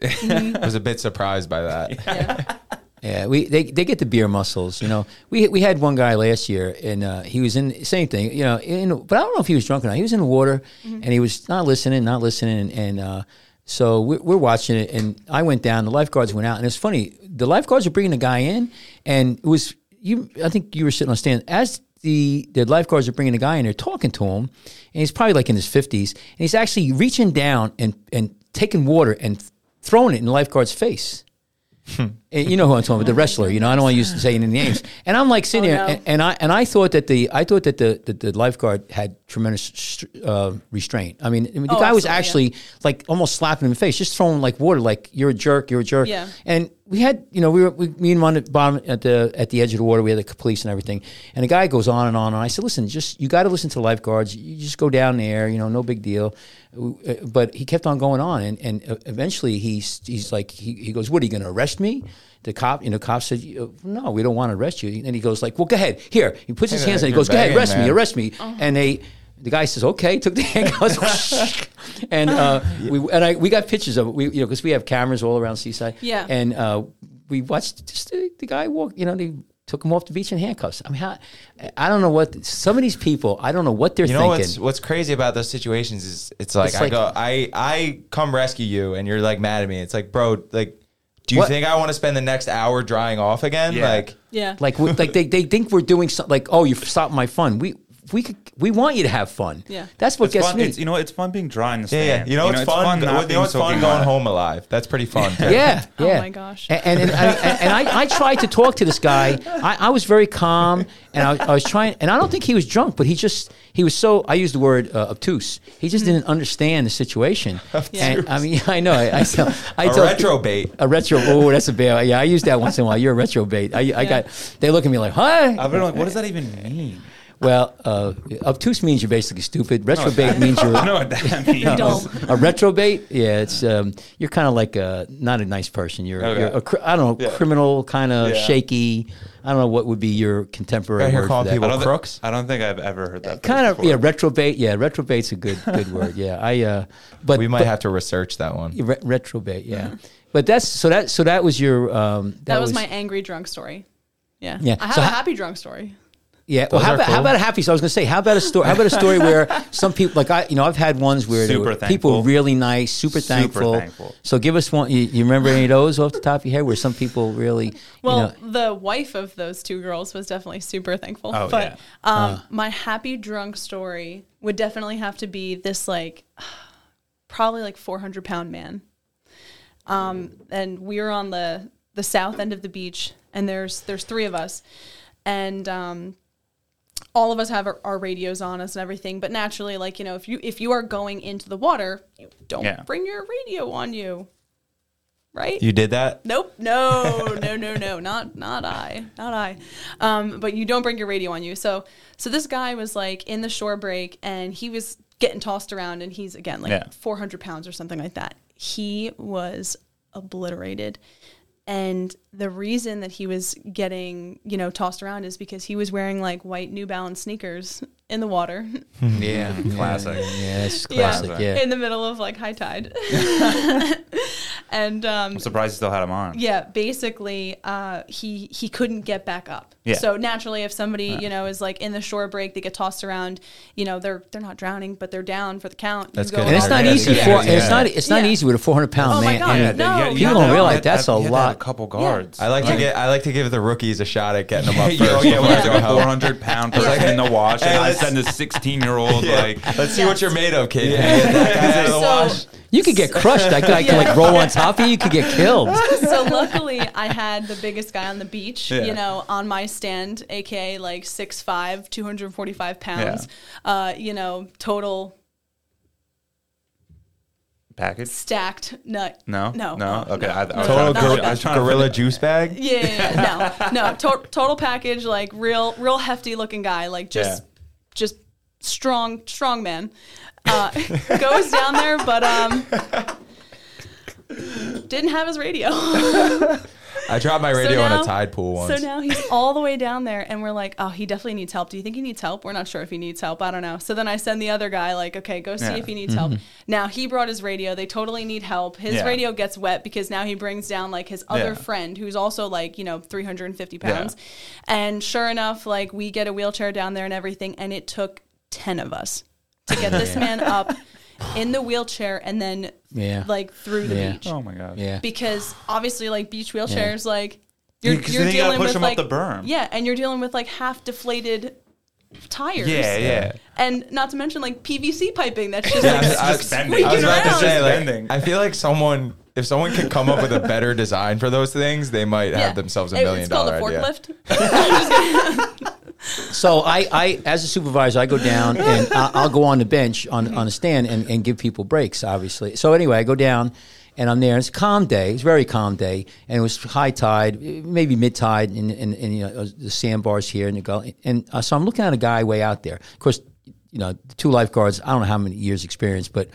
mm-hmm. was a bit surprised by that. yeah. Yeah, we they, they get the beer muscles. You know, we we had one guy last year, and uh, he was in same thing. You know, in, but I don't know if he was drunk or not. He was in the water, and he was not listening, not listening, and, uh, So we're, we're watching it, and I went down. The lifeguards went out, and it's funny. The lifeguards were bringing the guy in, and it was you. I think you were sitting on stand as the the lifeguards are bringing the guy in. They're talking to him, and he's probably like in his fifties, and he's actually reaching down and and taking water and throwing it in the lifeguard's face. And you know who I'm talking about, the wrestler. You know, I don't want to use say any names. And I'm like sitting Oh, there, no. and, and I and I thought that the I thought that the the, the lifeguard had tremendous uh, restraint. I mean, I mean, the Oh, guy was actually like almost slapping him in the face, just throwing like water, like you're a jerk, you're a jerk. Yeah. And we had, you know, we were we, me and one on the bottom at the at the edge of the water. We had the police and everything. And the guy goes on and on. And I said, listen, just you got to listen to the lifeguards. You just go down there, you know, no big deal. Uh, But he kept on going on, and and uh, eventually he's he's like he, he goes, what are you going to arrest me? The cop, you know, cop said, "No, we don't want to arrest you." And he goes like, "Well, go ahead. Here." He puts his Hey, hands on. He goes, "Go ahead, begging, arrest me, arrest me." And they, the guy says, "Okay." Took the handcuffs, and uh, we and I we got pictures of it. We you know because we have cameras all around Seaside. Yeah. And uh, we watched just the, the guy walk. You know, they took him off the beach in handcuffs. I mean, how, I don't know what some of these people. I don't know what they're You know thinking. what's what's crazy about those situations is it's like It's I like- go I I come rescue you and you're like mad at me. It's like bro, like do you What? think I want to spend the next hour drying off again? Yeah. Like Yeah. like we- like they, they think we're doing something. Like oh, you stopped my fun. We we could, we want you to have fun. Yeah. That's what It's gets fun. me. It's, you know, it's fun being dry in the yeah, yeah. stand. You know, it's fun. not you know being what's fun going wet. home alive. That's pretty fun. too. Yeah, Oh yeah. my gosh. And and, and, I, and I, I tried to talk to this guy. I, I was very calm, and I, I was trying. And I don't think he was drunk, but he just he was so. I use the word uh, obtuse. He just didn't understand the situation. And I mean, I know. I, I tell. I A tell retrobait. A retro. Oh, that's a bad. Yeah, I use that once in a while. You're a retrobait. I, I got. They look at me like, huh? I've been like, what does that even mean? Well, uh, obtuse means you're basically stupid. Retrobait means you're. I know what that means. Dumb. a retrobate, yeah, it's um, you're kind of like a not a nice person. You're, Okay. you're a, cr- I don't know, Yeah. criminal, kind of Yeah. shaky. I don't know what would be your contemporary Right here word for calling that. people I don't, thi- crooks. I don't think I've ever heard that. Kind of, yeah, retrobate. Yeah, retrobate's a good good word. Yeah, I. Uh, but We might but- have to research that one. re- retrobate. Yeah, but that's so that so that was your um, that, was, my angry drunk story. Yeah. Yeah. I have So a ha- happy drunk story. Yeah. Well, how are about, how about a happy? So I was going to say, how about a story? How about a story where some people, like I, you know, I've had ones where Super people were really nice, super, Super thankful. thankful. So give us one. You, you remember any of those off the top of your head where some people really, Well, you know, the wife of those two girls was definitely super thankful. Oh, but yeah. um, my happy drunk story would definitely have to be this like probably like 400 pound man. Um, and we were on the the south end of the beach, and there's there's three of us, and um, all of us have our, our radios on us and everything. But naturally, like you know, if you if you are going into the water, you don't Yeah. bring your radio on you, right? You did that? Nope. No, no, no, no. Not not I. Not I. Um, but you don't bring your radio on you. So so this guy was like in the shore break and he was getting tossed around and he's again like Yeah. 400 pounds or something like that. He was obliterated. And the reason that he was getting, you know, tossed around is because he was wearing like white New Balance sneakers in the water hmm. Yeah, classic. yeah, it's Yeah. classic. Yeah. in the middle of like high tide. and um, I'm surprised he still had him on. yeah, basically, uh, he he couldn't get back up. Yeah. So naturally, if somebody you know is like in the shore break, they get tossed around. You know, they're they're not drowning, but they're down for the count. That's good. And it's not easy to for Yeah. it's not it's not Yeah. easy with a 400 pound Oh my man. God, I Yeah, no, yeah, you you People had don't realize had- that's a had to have lot. A couple guards. I like to get I like to give the rookies a shot at getting them up first. oh yeah, when before I it's go like a 400 pound person in the wash, and I send a 16 year old like. Let's see what you're made of, kid. Yeah. Can you get that guy out of the So- wash? You could get crushed. That guy can like roll on top of you. You could get killed. so luckily I had the biggest guy on the beach, Yeah. you know, on my stand, aka like 6'5", 245 pounds. Uh, you know, total Package? stacked nut. No, No. no. Okay, I, I was Total not trying to- that. I was gorilla juice bag. Yeah, yeah, yeah. no, no, to- total package, like real, real hefty looking guy, like just, Yeah. just strong, strong man. Uh, goes down there, but um, didn't have his radio. I dropped my radio in now- a tide pool once. So now he's all the way down there, and we're like, oh, he definitely needs help. Do you think he needs help? We're not sure if he needs help. I don't know. So then I send the other guy, like, okay, go see Yeah. if he needs help. Now he brought his radio. They totally need help. His Yeah. radio gets wet because now he brings down like his other Yeah. friend who's also like, you know, 350 pounds. And sure enough, like, we get a wheelchair down there and everything, and it took 10 of us to get this man up. in the wheelchair and then Yeah. like through the Yeah. beach. Oh my god. Yeah. Because obviously, like beach wheelchairs, like you're, Yeah, 'cause you're then you dealing push with them up like the berm. yeah, and you're dealing with like half deflated tires. Yeah, yeah. And not to mention like PVC piping that's just Yeah, like I was- Just bending. I was about to around. say, Bending. like, I feel like someone, if someone could come up with a better design for those things, they might Yeah. have themselves a It- million it's called dollar a idea. forklift. So I, I, as a supervisor, I go down and I- I'll go on the bench on, on a stand and, and give people breaks, obviously. So anyway, I go down and I'm there. It's a calm day. It's a very calm day, and it was high tide, maybe mid tide, and, and, and you know the sandbars here and the go. And uh, so I'm looking at a guy way out there. Of course, you know the two lifeguards. I don't know how many years experience, but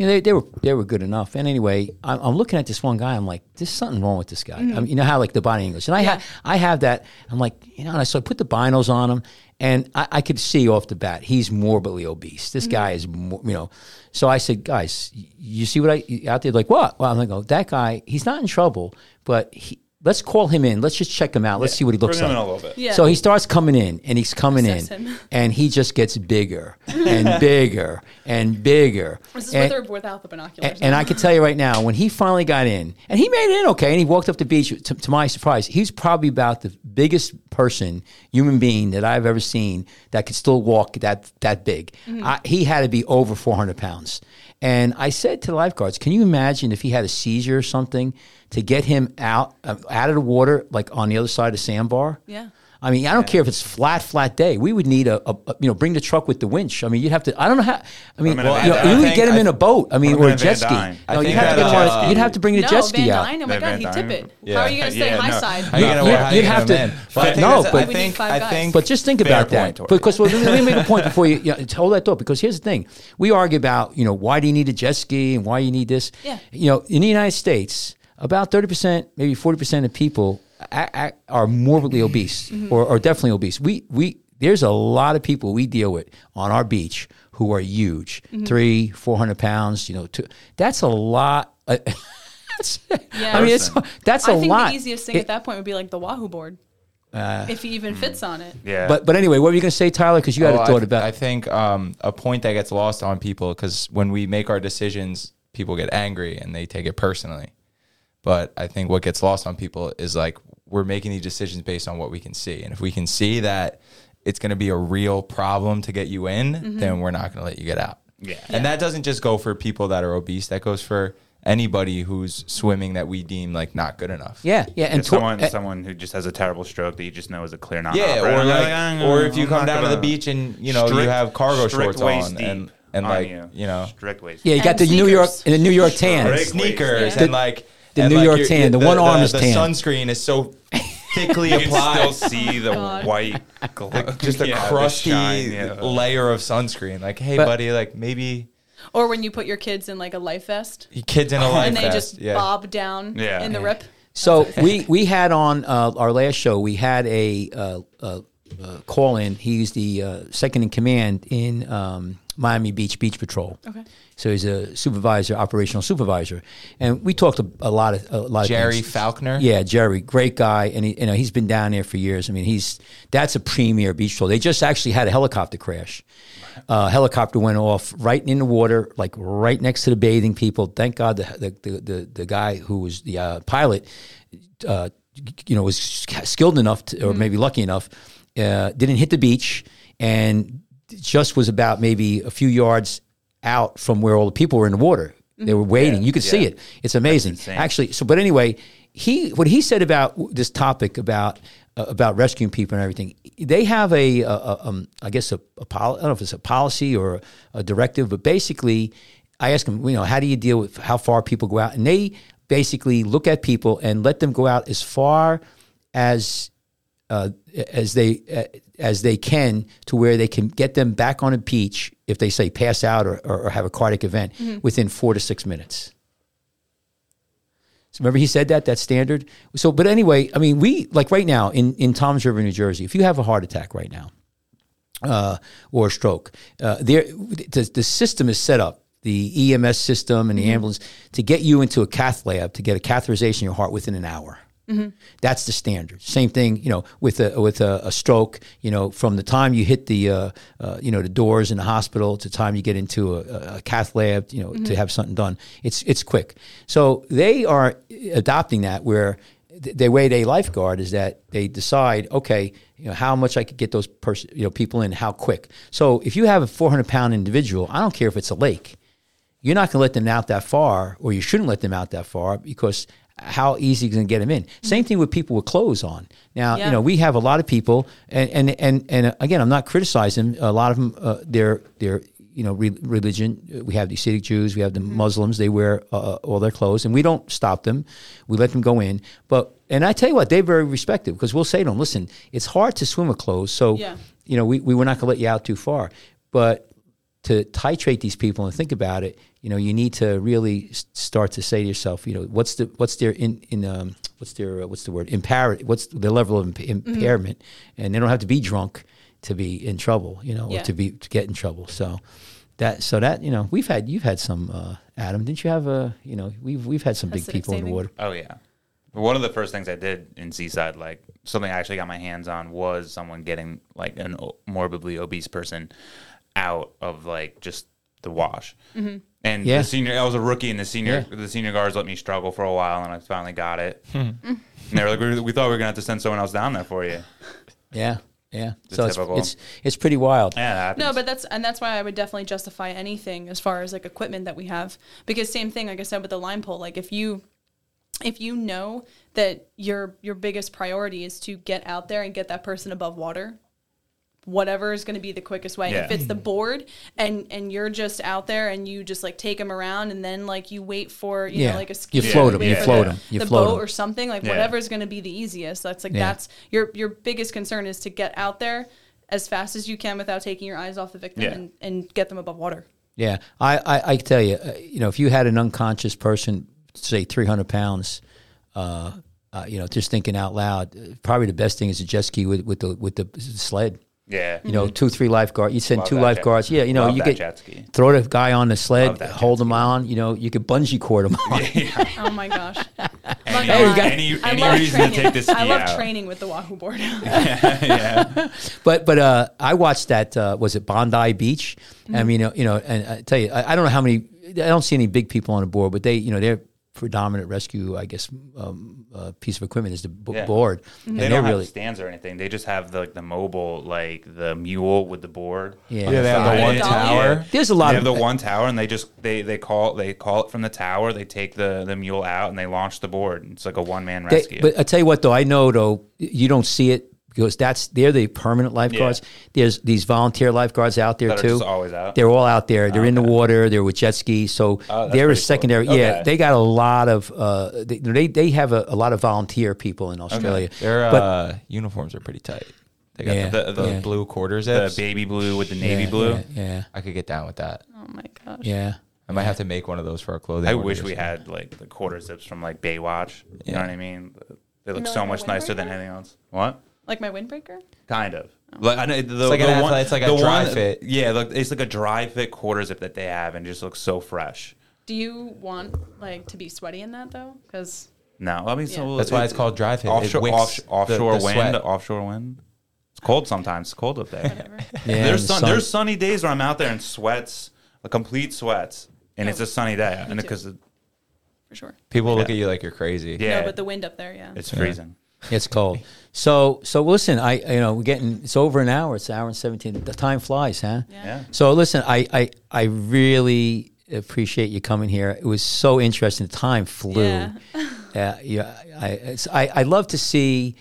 you know they, they were they were good enough. And anyway, I'm, I'm looking at this one guy. I'm like, there's something wrong with this guy. Mm. I mean, you know how like the body English, and I have I have that. I'm like, you know, and I so I put the binos on him, and I, I could see off the bat he's morbidly obese. This mm. guy is, you know. So I said, guys, you see what I out there? Like what? Well, I'm like, oh, that guy, he's not in trouble, but he. Let's call him in. Let's just check him out. Let's see what he looks Bring him like. in a little bit. Yeah. So he starts coming in, and he's coming Assess in, him. and he just gets bigger and bigger and bigger. This is and, with or without the binoculars. and, and I can tell you right now, when he finally got in, and he made it in okay, and he walked up the beach. To, to my surprise, he's probably about the biggest person, human being that I've ever seen that could still walk that that big. Mm-hmm. I, he had to be over four hundred pounds. And I said to the lifeguards, "Can you imagine if he had a seizure or something to get him out uh, out of the water, like on the other side of the sandbar?" Yeah. I mean, I don't care if it's flat, flat day. We would need a, a, a- you know, bring the truck with the winch. I mean, you'd have to. I don't know how. I mean, him well, you, know, you would get him I in a boat. I mean, or a a jet ski. Dyne. I No, you'd have to get that, him uh, A, you'd have to bring the no, jet ski Van out. Oh my The god, Van he'd tip it. Yeah. How are you gonna stay Yeah, high no. side? How you gonna, You'd- how you you'd have to- but no, but- I think I think But just think about that, because let me make a point before you, you hold that thought. Because here's the thing: we argue about you know why do you need a jet ski and why you need this. Yeah. You know, in the United States, about thirty percent, maybe forty percent of people a- a- are morbidly obese Mm-hmm. or, or definitely obese. We we there's a lot of people we deal with on our beach who are huge, Mm-hmm. three, four hundred pounds. You know, two, that's a lot. uh, that's- Yeah. I mean, it's that's a I think lot. the easiest thing It- at that point would be like the Wahoo board. if he even fits on it. Yeah. but but anyway, what were you going to say, Tyler? Because you had Oh, a I thought th- about. I think um, a point that gets lost on people because when we make our decisions, people get angry and they take it personally. But I think what gets lost on people is like we're making these decisions based on what we can see, and if we can see that it's going to be a real problem to get you in, then we're not going to let you get out. Yeah. and that doesn't just go for people that are obese. That goes for anybody who's swimming that we deem like not good enough. yeah, yeah, and And to- someone, eh, someone who just has a terrible stroke that you just know is a clear non Yeah, or like, or if you come down to the beach and you know you have cargo shorts on and and like you, know strict waist. Yeah, you got And the New York in the New York tan. Strict sneakers Yeah. and like the and New like York tan, the one arm is tan. the tan. sunscreen is so thickly applied. You can still see the God. white, gl- just a yeah, crusty shine, yeah. layer of sunscreen. Like, hey, But- buddy, like maybe Or when you put your kids in like a life vest your kid's in a life vest. and they vest. just yeah. bob down Yeah. in the Yeah. rip. So we we had on uh, our last show we had a uh, uh, uh, call in. He's the uh, second in command in um, Miami Beach Beach Patrol. Okay. So he's a supervisor, operational supervisor, and we talked a, a lot of a lot of Jerry things. Falconer. Yeah, Jerry, great guy, and he, you know he's been down there for years. I mean, he's that's a premier beach patrol. They just actually had a helicopter crash. Uh, helicopter went off right in the water, like right next to the bathing people. Thank God the the the, the, the guy who was the uh, pilot, uh, you know, was skilled enough to, or maybe lucky enough, uh, didn't hit the beach and just was about maybe a few yards out from where all the people were in the water. They were waiting. you could see it. It's amazing. Actually, so but anyway, he what he said about this topic about uh, about rescuing people and everything. They have a, a, a um, I guess a, a pol- I don't know if it's a policy or a directive, but basically, I ask them, you know, how do you deal with how far people go out, and they basically look at people and let them go out as far as uh, as they uh, as they can to where they can get them back on a beach if they say pass out or, or, or have a cardiac event within four to six minutes. So remember he said that that's standard. So but anyway, I mean we like right now in in Toms River, New Jersey, if you have a heart attack right now uh, or a stroke, uh, there the, the system is set up. The EMS system and the ambulance to get you into a cath lab to get a catheterization of your heart within an hour. That's the standard. Same thing, you know, with a with a, a stroke. You know, from the time you hit the uh, uh, you know the doors in the hospital to the time you get into a, a cath lab, you know, to have something done, it's it's quick. So they are adopting that where th- the way they lifeguard is that they decide, okay, you know, how much I could get those pers- you know people in, how quick. So if you have a 400 pound individual, I don't care if it's a lake you're not going to let them out that far, or you shouldn't let them out that far because how easy to get them in. Same thing with people with clothes on. Now, Yeah. you know, we have a lot of people, and and and, and uh, again, I'm not criticizing a lot of them. Uh, their their you know re- religion. We have the Hasidic Jews, we have the Muslims. They wear uh, all their clothes, and we don't stop them. We let them go in, but. And I tell you what, they're very respectful because we'll say to them, "Listen, it's hard to swim with clothes, so Yeah. you know we, we we're not going to let you out too far." But to titrate these people and think about it, you know, you need to really start to say to yourself, you know, what's the what's their in in um, what's their uh, what's the word impair what's the level of imp- impairment, and they don't have to be drunk to be in trouble, you know, Yeah. or to be to get in trouble. So that so that you know we've had you've had some uh, Adam, didn't you have a you know we've we've had some big Hasidic people in the saving? water. Oh yeah. One of the first things I did in Seaside, like something I actually got my hands on, was someone getting like an o- morbidly obese person out of like just the wash. Mm-hmm. And Yeah. the senior, I was a rookie, and the senior, Yeah. the senior guards let me struggle for a while, and I finally got it. Hmm. and they were like, we, "We thought we were gonna have to send someone else down there for you." Yeah, yeah. So it's, typical. it's it's pretty wild. Yeah, that. No, but that's and that's why I would definitely justify anything as far as like equipment that we have because same thing like I said with the line pole like if you if you know that your your biggest priority is to get out there and get that person above water whatever is going to be the quickest way if it's the board and and you're just out there and you just like take them around and then like you wait for you Yeah. know like a You ski float 'em, wait you for float the, 'em, you the float boat 'em. or something like Yeah. whatever is going to be the easiest that's like Yeah. that's your your biggest concern is to get out there as fast as you can without taking your eyes off the victim Yeah. and, and get them above water. Yeah, I, I, I tell you, uh, you know, if you had an unconscious person, say 300 pounds, uh, uh, you know, just thinking out loud, uh, probably the best thing is a jet ski with, with the with the sled. Yeah, You know, two, three lifeguards. You send Love two lifeguards. jet- Yeah, you know, love you that get throw the guy on the sled, hold jet him on. You know, you could bungee cord him on. Oh my gosh. any, Hey, you got- any, I any love reason training. to take this ski I love out. training with the Wahoo board. yeah, yeah. But but uh, I watched that. Uh, was it Bondi Beach? Mm-hmm. I mean, you know, you know, and I tell you, I, I don't know how many. I don't see any big people on the board, but they, you know, their predominant rescue, I guess, um, uh, piece of equipment is the b- Yeah. board, Mm-hmm. They they're don't have really, stands or anything. They just have the like the mobile, like the mule with the board. Yeah. Yeah, they have the Side. one Yeah. tower. There's a lot they of have the one tower, and they just they they call they call it from the tower. They take the the mule out and they launch the board. It's like a one man They- rescue. but I tell you what, though, I know though you don't see it because that's they're the permanent lifeguards. There's these volunteer lifeguards out there That are too. just always out? They're all out there. They're in the water. They're with jet skis. So Oh, they're a pretty cool. secondary. Yeah, they got a lot of. Uh, they, they they have a, a lot of volunteer people in Australia. Their But- uh, uniforms are pretty tight. They got Yeah, the, the yeah. blue quarter the baby blue with the navy yeah, blue. Yeah, yeah, I could get down with that. oh my gosh. yeah. I might have to make one of those for our clothing. I wish we had like the quarter zips from like Baywatch. You know what I mean? They look know, so like much nicer than anything else. What? Like my windbreaker? Kind of. Oh. Like I know the, like an the athlete- one, it's like a the dry one- fit. Yeah, look, it's like a dry fit quarter zip that they have, and just looks so fresh. Do you want like to be sweaty in that though? Because No, I mean, so Yeah. That's why it's called dry fit. Offshore, wicks off, the- offshore the wind. sweat. Offshore wind. It's cold sometimes. It's cold up there. Yeah, there's sun, sun- there's sunny days where I'm out there in sweats, a complete sweats, and it's Oh, a sunny day, and because for sure. People look at you like you're crazy. yeah, No, but the wind up there, yeah. it's freezing. It's cold. So so listen, I you know we're getting it's over an hour. It's an hour and seventeen. The time flies, huh? Yeah. Yeah. So listen, I, I I really appreciate you coming here. It was so interesting. The time flew. Yeah. Uh, yeah, I, I I love to see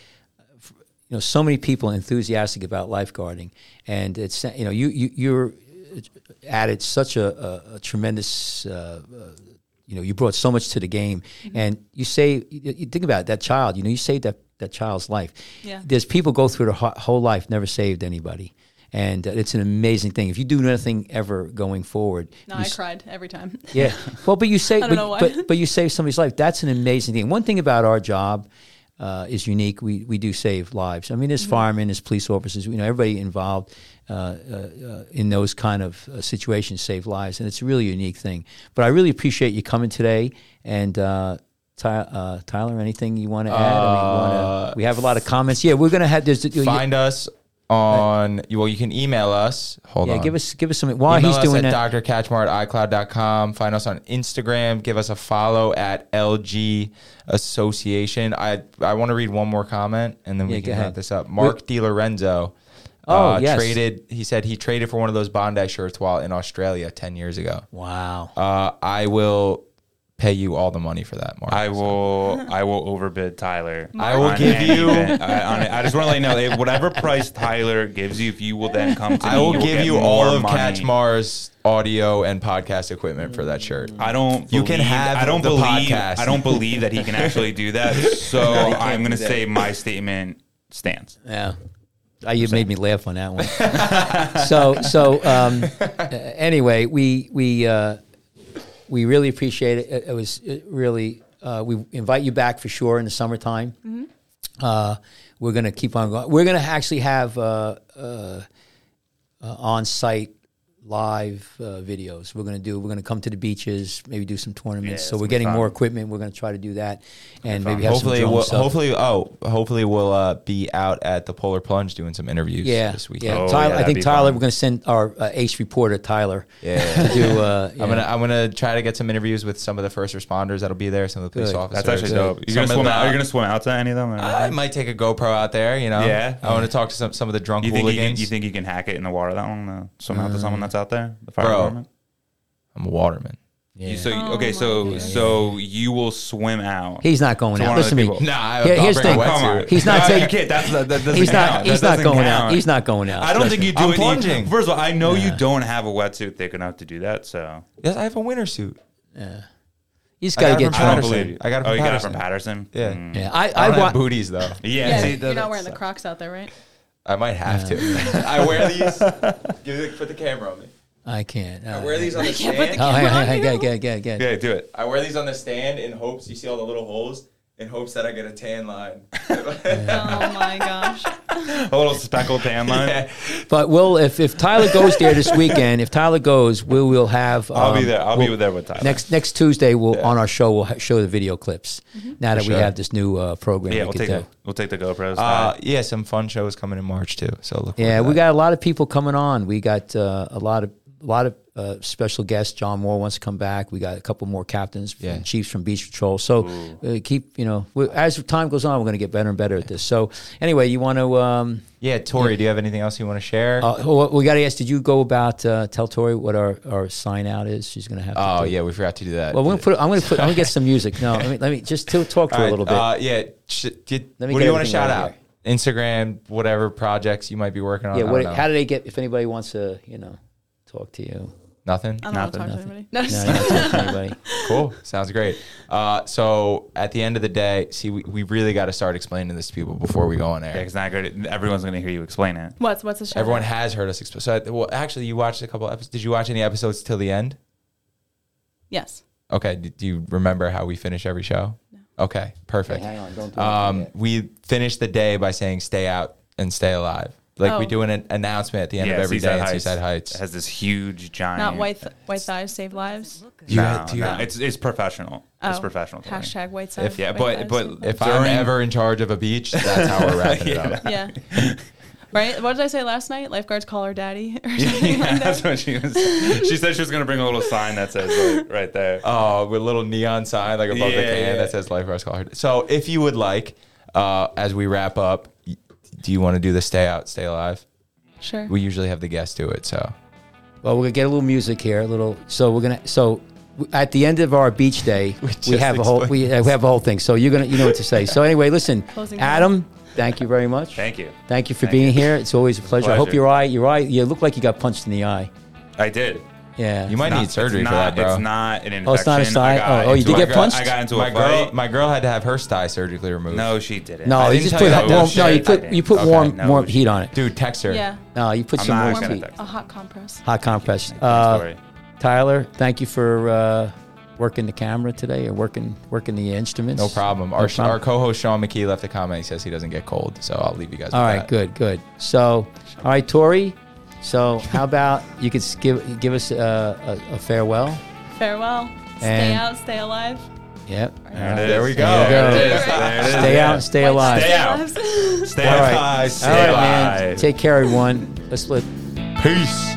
you know so many people enthusiastic about lifeguarding, and it's you know you you you're added such a, a, a tremendous. Uh, uh, you know, you brought so much to the game, Mm-hmm. and you say, you, you think about it, that child. You know, you saved that that child's life. Yeah. There's people go through their ho- whole life never saved anybody, and uh, it's an amazing thing. If you do nothing ever going forward, No, I s- cried every time. yeah. Well, but you say, I don't but, know why. but but you save somebody's life. That's an amazing thing. One thing about our job uh, is unique. We we do save lives. I mean, there's firemen, as police officers. You know, everybody involved in those kind of uh, situations save lives, and it's a really unique thing. But I really appreciate you coming today and. Uh, Ty, uh, Tyler, anything you want to add? I mean, wanna, Uh, we have a lot of comments. Yeah, we're gonna have. There's, you- Find us on. Well, you can email us. Hold yeah, on. give us give us some. While Email he's us doing at that, drkatchmar at icloud.com. Find us on Instagram. Give us a follow at LG Association. I I want to read one more comment and then we Yeah, go can wrap this up. Mark DiLorenzo. Oh, uh, yes. Traded. He said he traded for one of those Bondi shirts while in Australia ten years ago. wow. Uh, I will pay you all the money for that, Mark. I will. I will overbid Tyler. I will give you- I, on it. I just want to let you know that whatever price Tyler gives you, if you will then come to me, I will you'll give you all of money. Katchmar's audio and podcast equipment for that shirt. I don't. You can have I don't the believe. podcast. I don't believe that he can actually do that. So I'm going to say my statement stands. Yeah. Uh, you made me laugh on that one. so so um, uh, anyway, we we uh, we really appreciate it. It, it was it really uh, we invite you back for sure in the summertime. Uh, we're gonna keep on going. We're gonna actually have uh, uh, uh, on site live uh, videos. We're gonna do. We're gonna come to the beaches, maybe do some tournaments. Yeah, so we're gonna be getting more equipment. We're gonna try to do that, and maybe have hopefully, some we'll, stuff. hopefully, oh, hopefully we'll uh, be out at the Polar Plunge doing some interviews Yeah, this weekend. yeah. Oh, Tyler, yeah, I think Tyler, fun. we're going to send our uh, ace reporter Tyler Yeah. to do. Uh, I'm gonna I'm gonna try to get some interviews with some of the first responders that'll be there, some of the police Good. officers. That's actually dope. You're Some gonna swim the- out. Are you gonna swim out to any of them? or- I might take a GoPro out there. You know. Yeah. I want to talk to some some of the drunk you think you can, hooligans. you think you can hack it in the water that long swim out to someone that's out there? The fire Bro. department? I'm a waterman. You, so Oh okay, my so God. so you will swim out. he's not going To out. one of Listen to me. people. Nah, I, Here- I'll here's the bring a thing. Come on. He's not No, taking- You can't. That's, that doesn't He's not. count. He's That not doesn't going out. count. He's not going out. I don't think you do I'm it. plunging. First of all, I know you don't have a wetsuit thick enough to do that. So Yes, I have a winter suit. Yeah, you just I got to got it get from I don't drunk. Patterson. believe. I got it oh, from you got it from Patterson. Yeah. Mm. Yeah, I, I I, don't have want. booties though. Yeah. Yeah, see, you're not wearing the Crocs out there, right? I might have to. I wear these. Give the, put the camera on me. I can't. Uh, I wear these on the can't put stand. the Oh, camera hey, on hey, you. hey, get, get, get, Yeah, do it. I wear these on the stand in hopes you see all the little holes in hopes that I get a tan line. Oh my gosh. A little speckled tan line. Yeah. But we'll if if Tyler goes there this weekend, if Tyler goes, we will have. I'll be um, there. I'll we'll- be there with Tyler. Next next Tuesday, we'll Yeah. on our show we'll ha- show the video clips. Now that we have this new uh, program, Yeah, we we'll take do. the we'll take the GoPros. Uh, yeah, some fun shows coming in March too. So look. Yeah, we got a lot of people coming on. We got uh, a lot of a lot of uh, special guests. John Moore wants to come back. We got a couple more captains, Yeah. and chiefs from Beach Patrol. So uh, keep you know we, as time goes on, we're going to get better and better at this. So anyway, you want to? Um, Yeah, Tori, do you have anything else you want to share? uh, oh, we got to ask. Did you go about uh, tell Tori what our, our sign out is? She's going to have. to oh yeah, we forgot to do that. Well, we're gonna put. I'm going to put. I'm going to get some music. No, let me let me just to talk to her All a little bit. Uh, yeah. Sh- did, Let me what do you want to shout out out? Instagram, whatever projects you might be working on. yeah. I What, don't know. how do they get? If anybody wants to, you know, talk to you. Nothing. I don't want to Nothing, talk nothing. to anybody. No, No, just- you're not talking to anybody. Cool. Sounds great. Uh, so at the end of the day, see, we, we really got to start explaining this to people before we go on air. yeah, it's not good. Everyone's gonna hear you explain it. What's what's the show? Everyone has heard us explain. So, I- well, actually, you watched a couple episodes. Did you watch any episodes till the end? Yes. Okay. Do, do you remember how we finish every show? Okay. Perfect. Hang on, don't do Um, anything yet. we finish the day by saying "Stay out and stay alive." Like we Oh. do an announcement at the end yeah, of every Seaside day at Heights Seaside Heights. has this huge giant. Not white th- white thighs save lives. Do you- no, do you- no, it's it's professional. It's Oh, professional. Tori. Hashtag white thighs. If- yeah, white but- thighs but- save lives. if I'm ever in charge of a beach, that's how we're wrapping it up. yeah. Right? What did I say last night? Lifeguards call her daddy or something yeah, like that's what she was. She said she was gonna bring a little sign that says like right there. Oh, with a little neon sign like above the Yeah, can yeah. that says Lifeguards Call Her. So if you would like, uh, as we wrap up, y- do you want to do the stay out, stay alive? Sure. We usually have the guests do it. So Well, we're gonna get a little music here. A little. So we're gonna. So at the end of our beach day, we, just have a whole. We explained uh, we have a whole thing. So you're gonna. You know what to say. So anyway, listen, Closing Adam. Thank you very much. Thank you. Thank you for Thank being you. here. It's always a pleasure. I hope Pleasure. your eye, your eye, you look like you got punched in the eye. I did. Yeah. you might Not- need surgery it's for not, that, bro. It's not an infection. Oh, it's not a I sty- got oh, oh, you did a- get punched? I got into my a girl, fight. my girl had to have her sty surgically removed. no, she didn't. no, I you didn't just tell put warm. No No, you put you put didn't. warm Okay, no, warm heat on it. dude, text her. Yeah. No, you put I'm some not warm heat. A hot compress. hot compress. Story. Uh, Tyler, thank you for uh, working the camera today or working working the instruments. No problem. No Our, problem. our co-host Sean McKee left a comment. He says he doesn't get cold, so I'll leave you guys. All with right, that. good, good. So, all right, Tori. So, how about you could give give us a, a, a farewell? Farewell. Stay And- out, stay alive. Yep. All right, there we go. There you There it is. It is. Stay out and stay alive. Stay out. Stay All out. right. Stay right, man. Take care, everyone. Let's let Peace.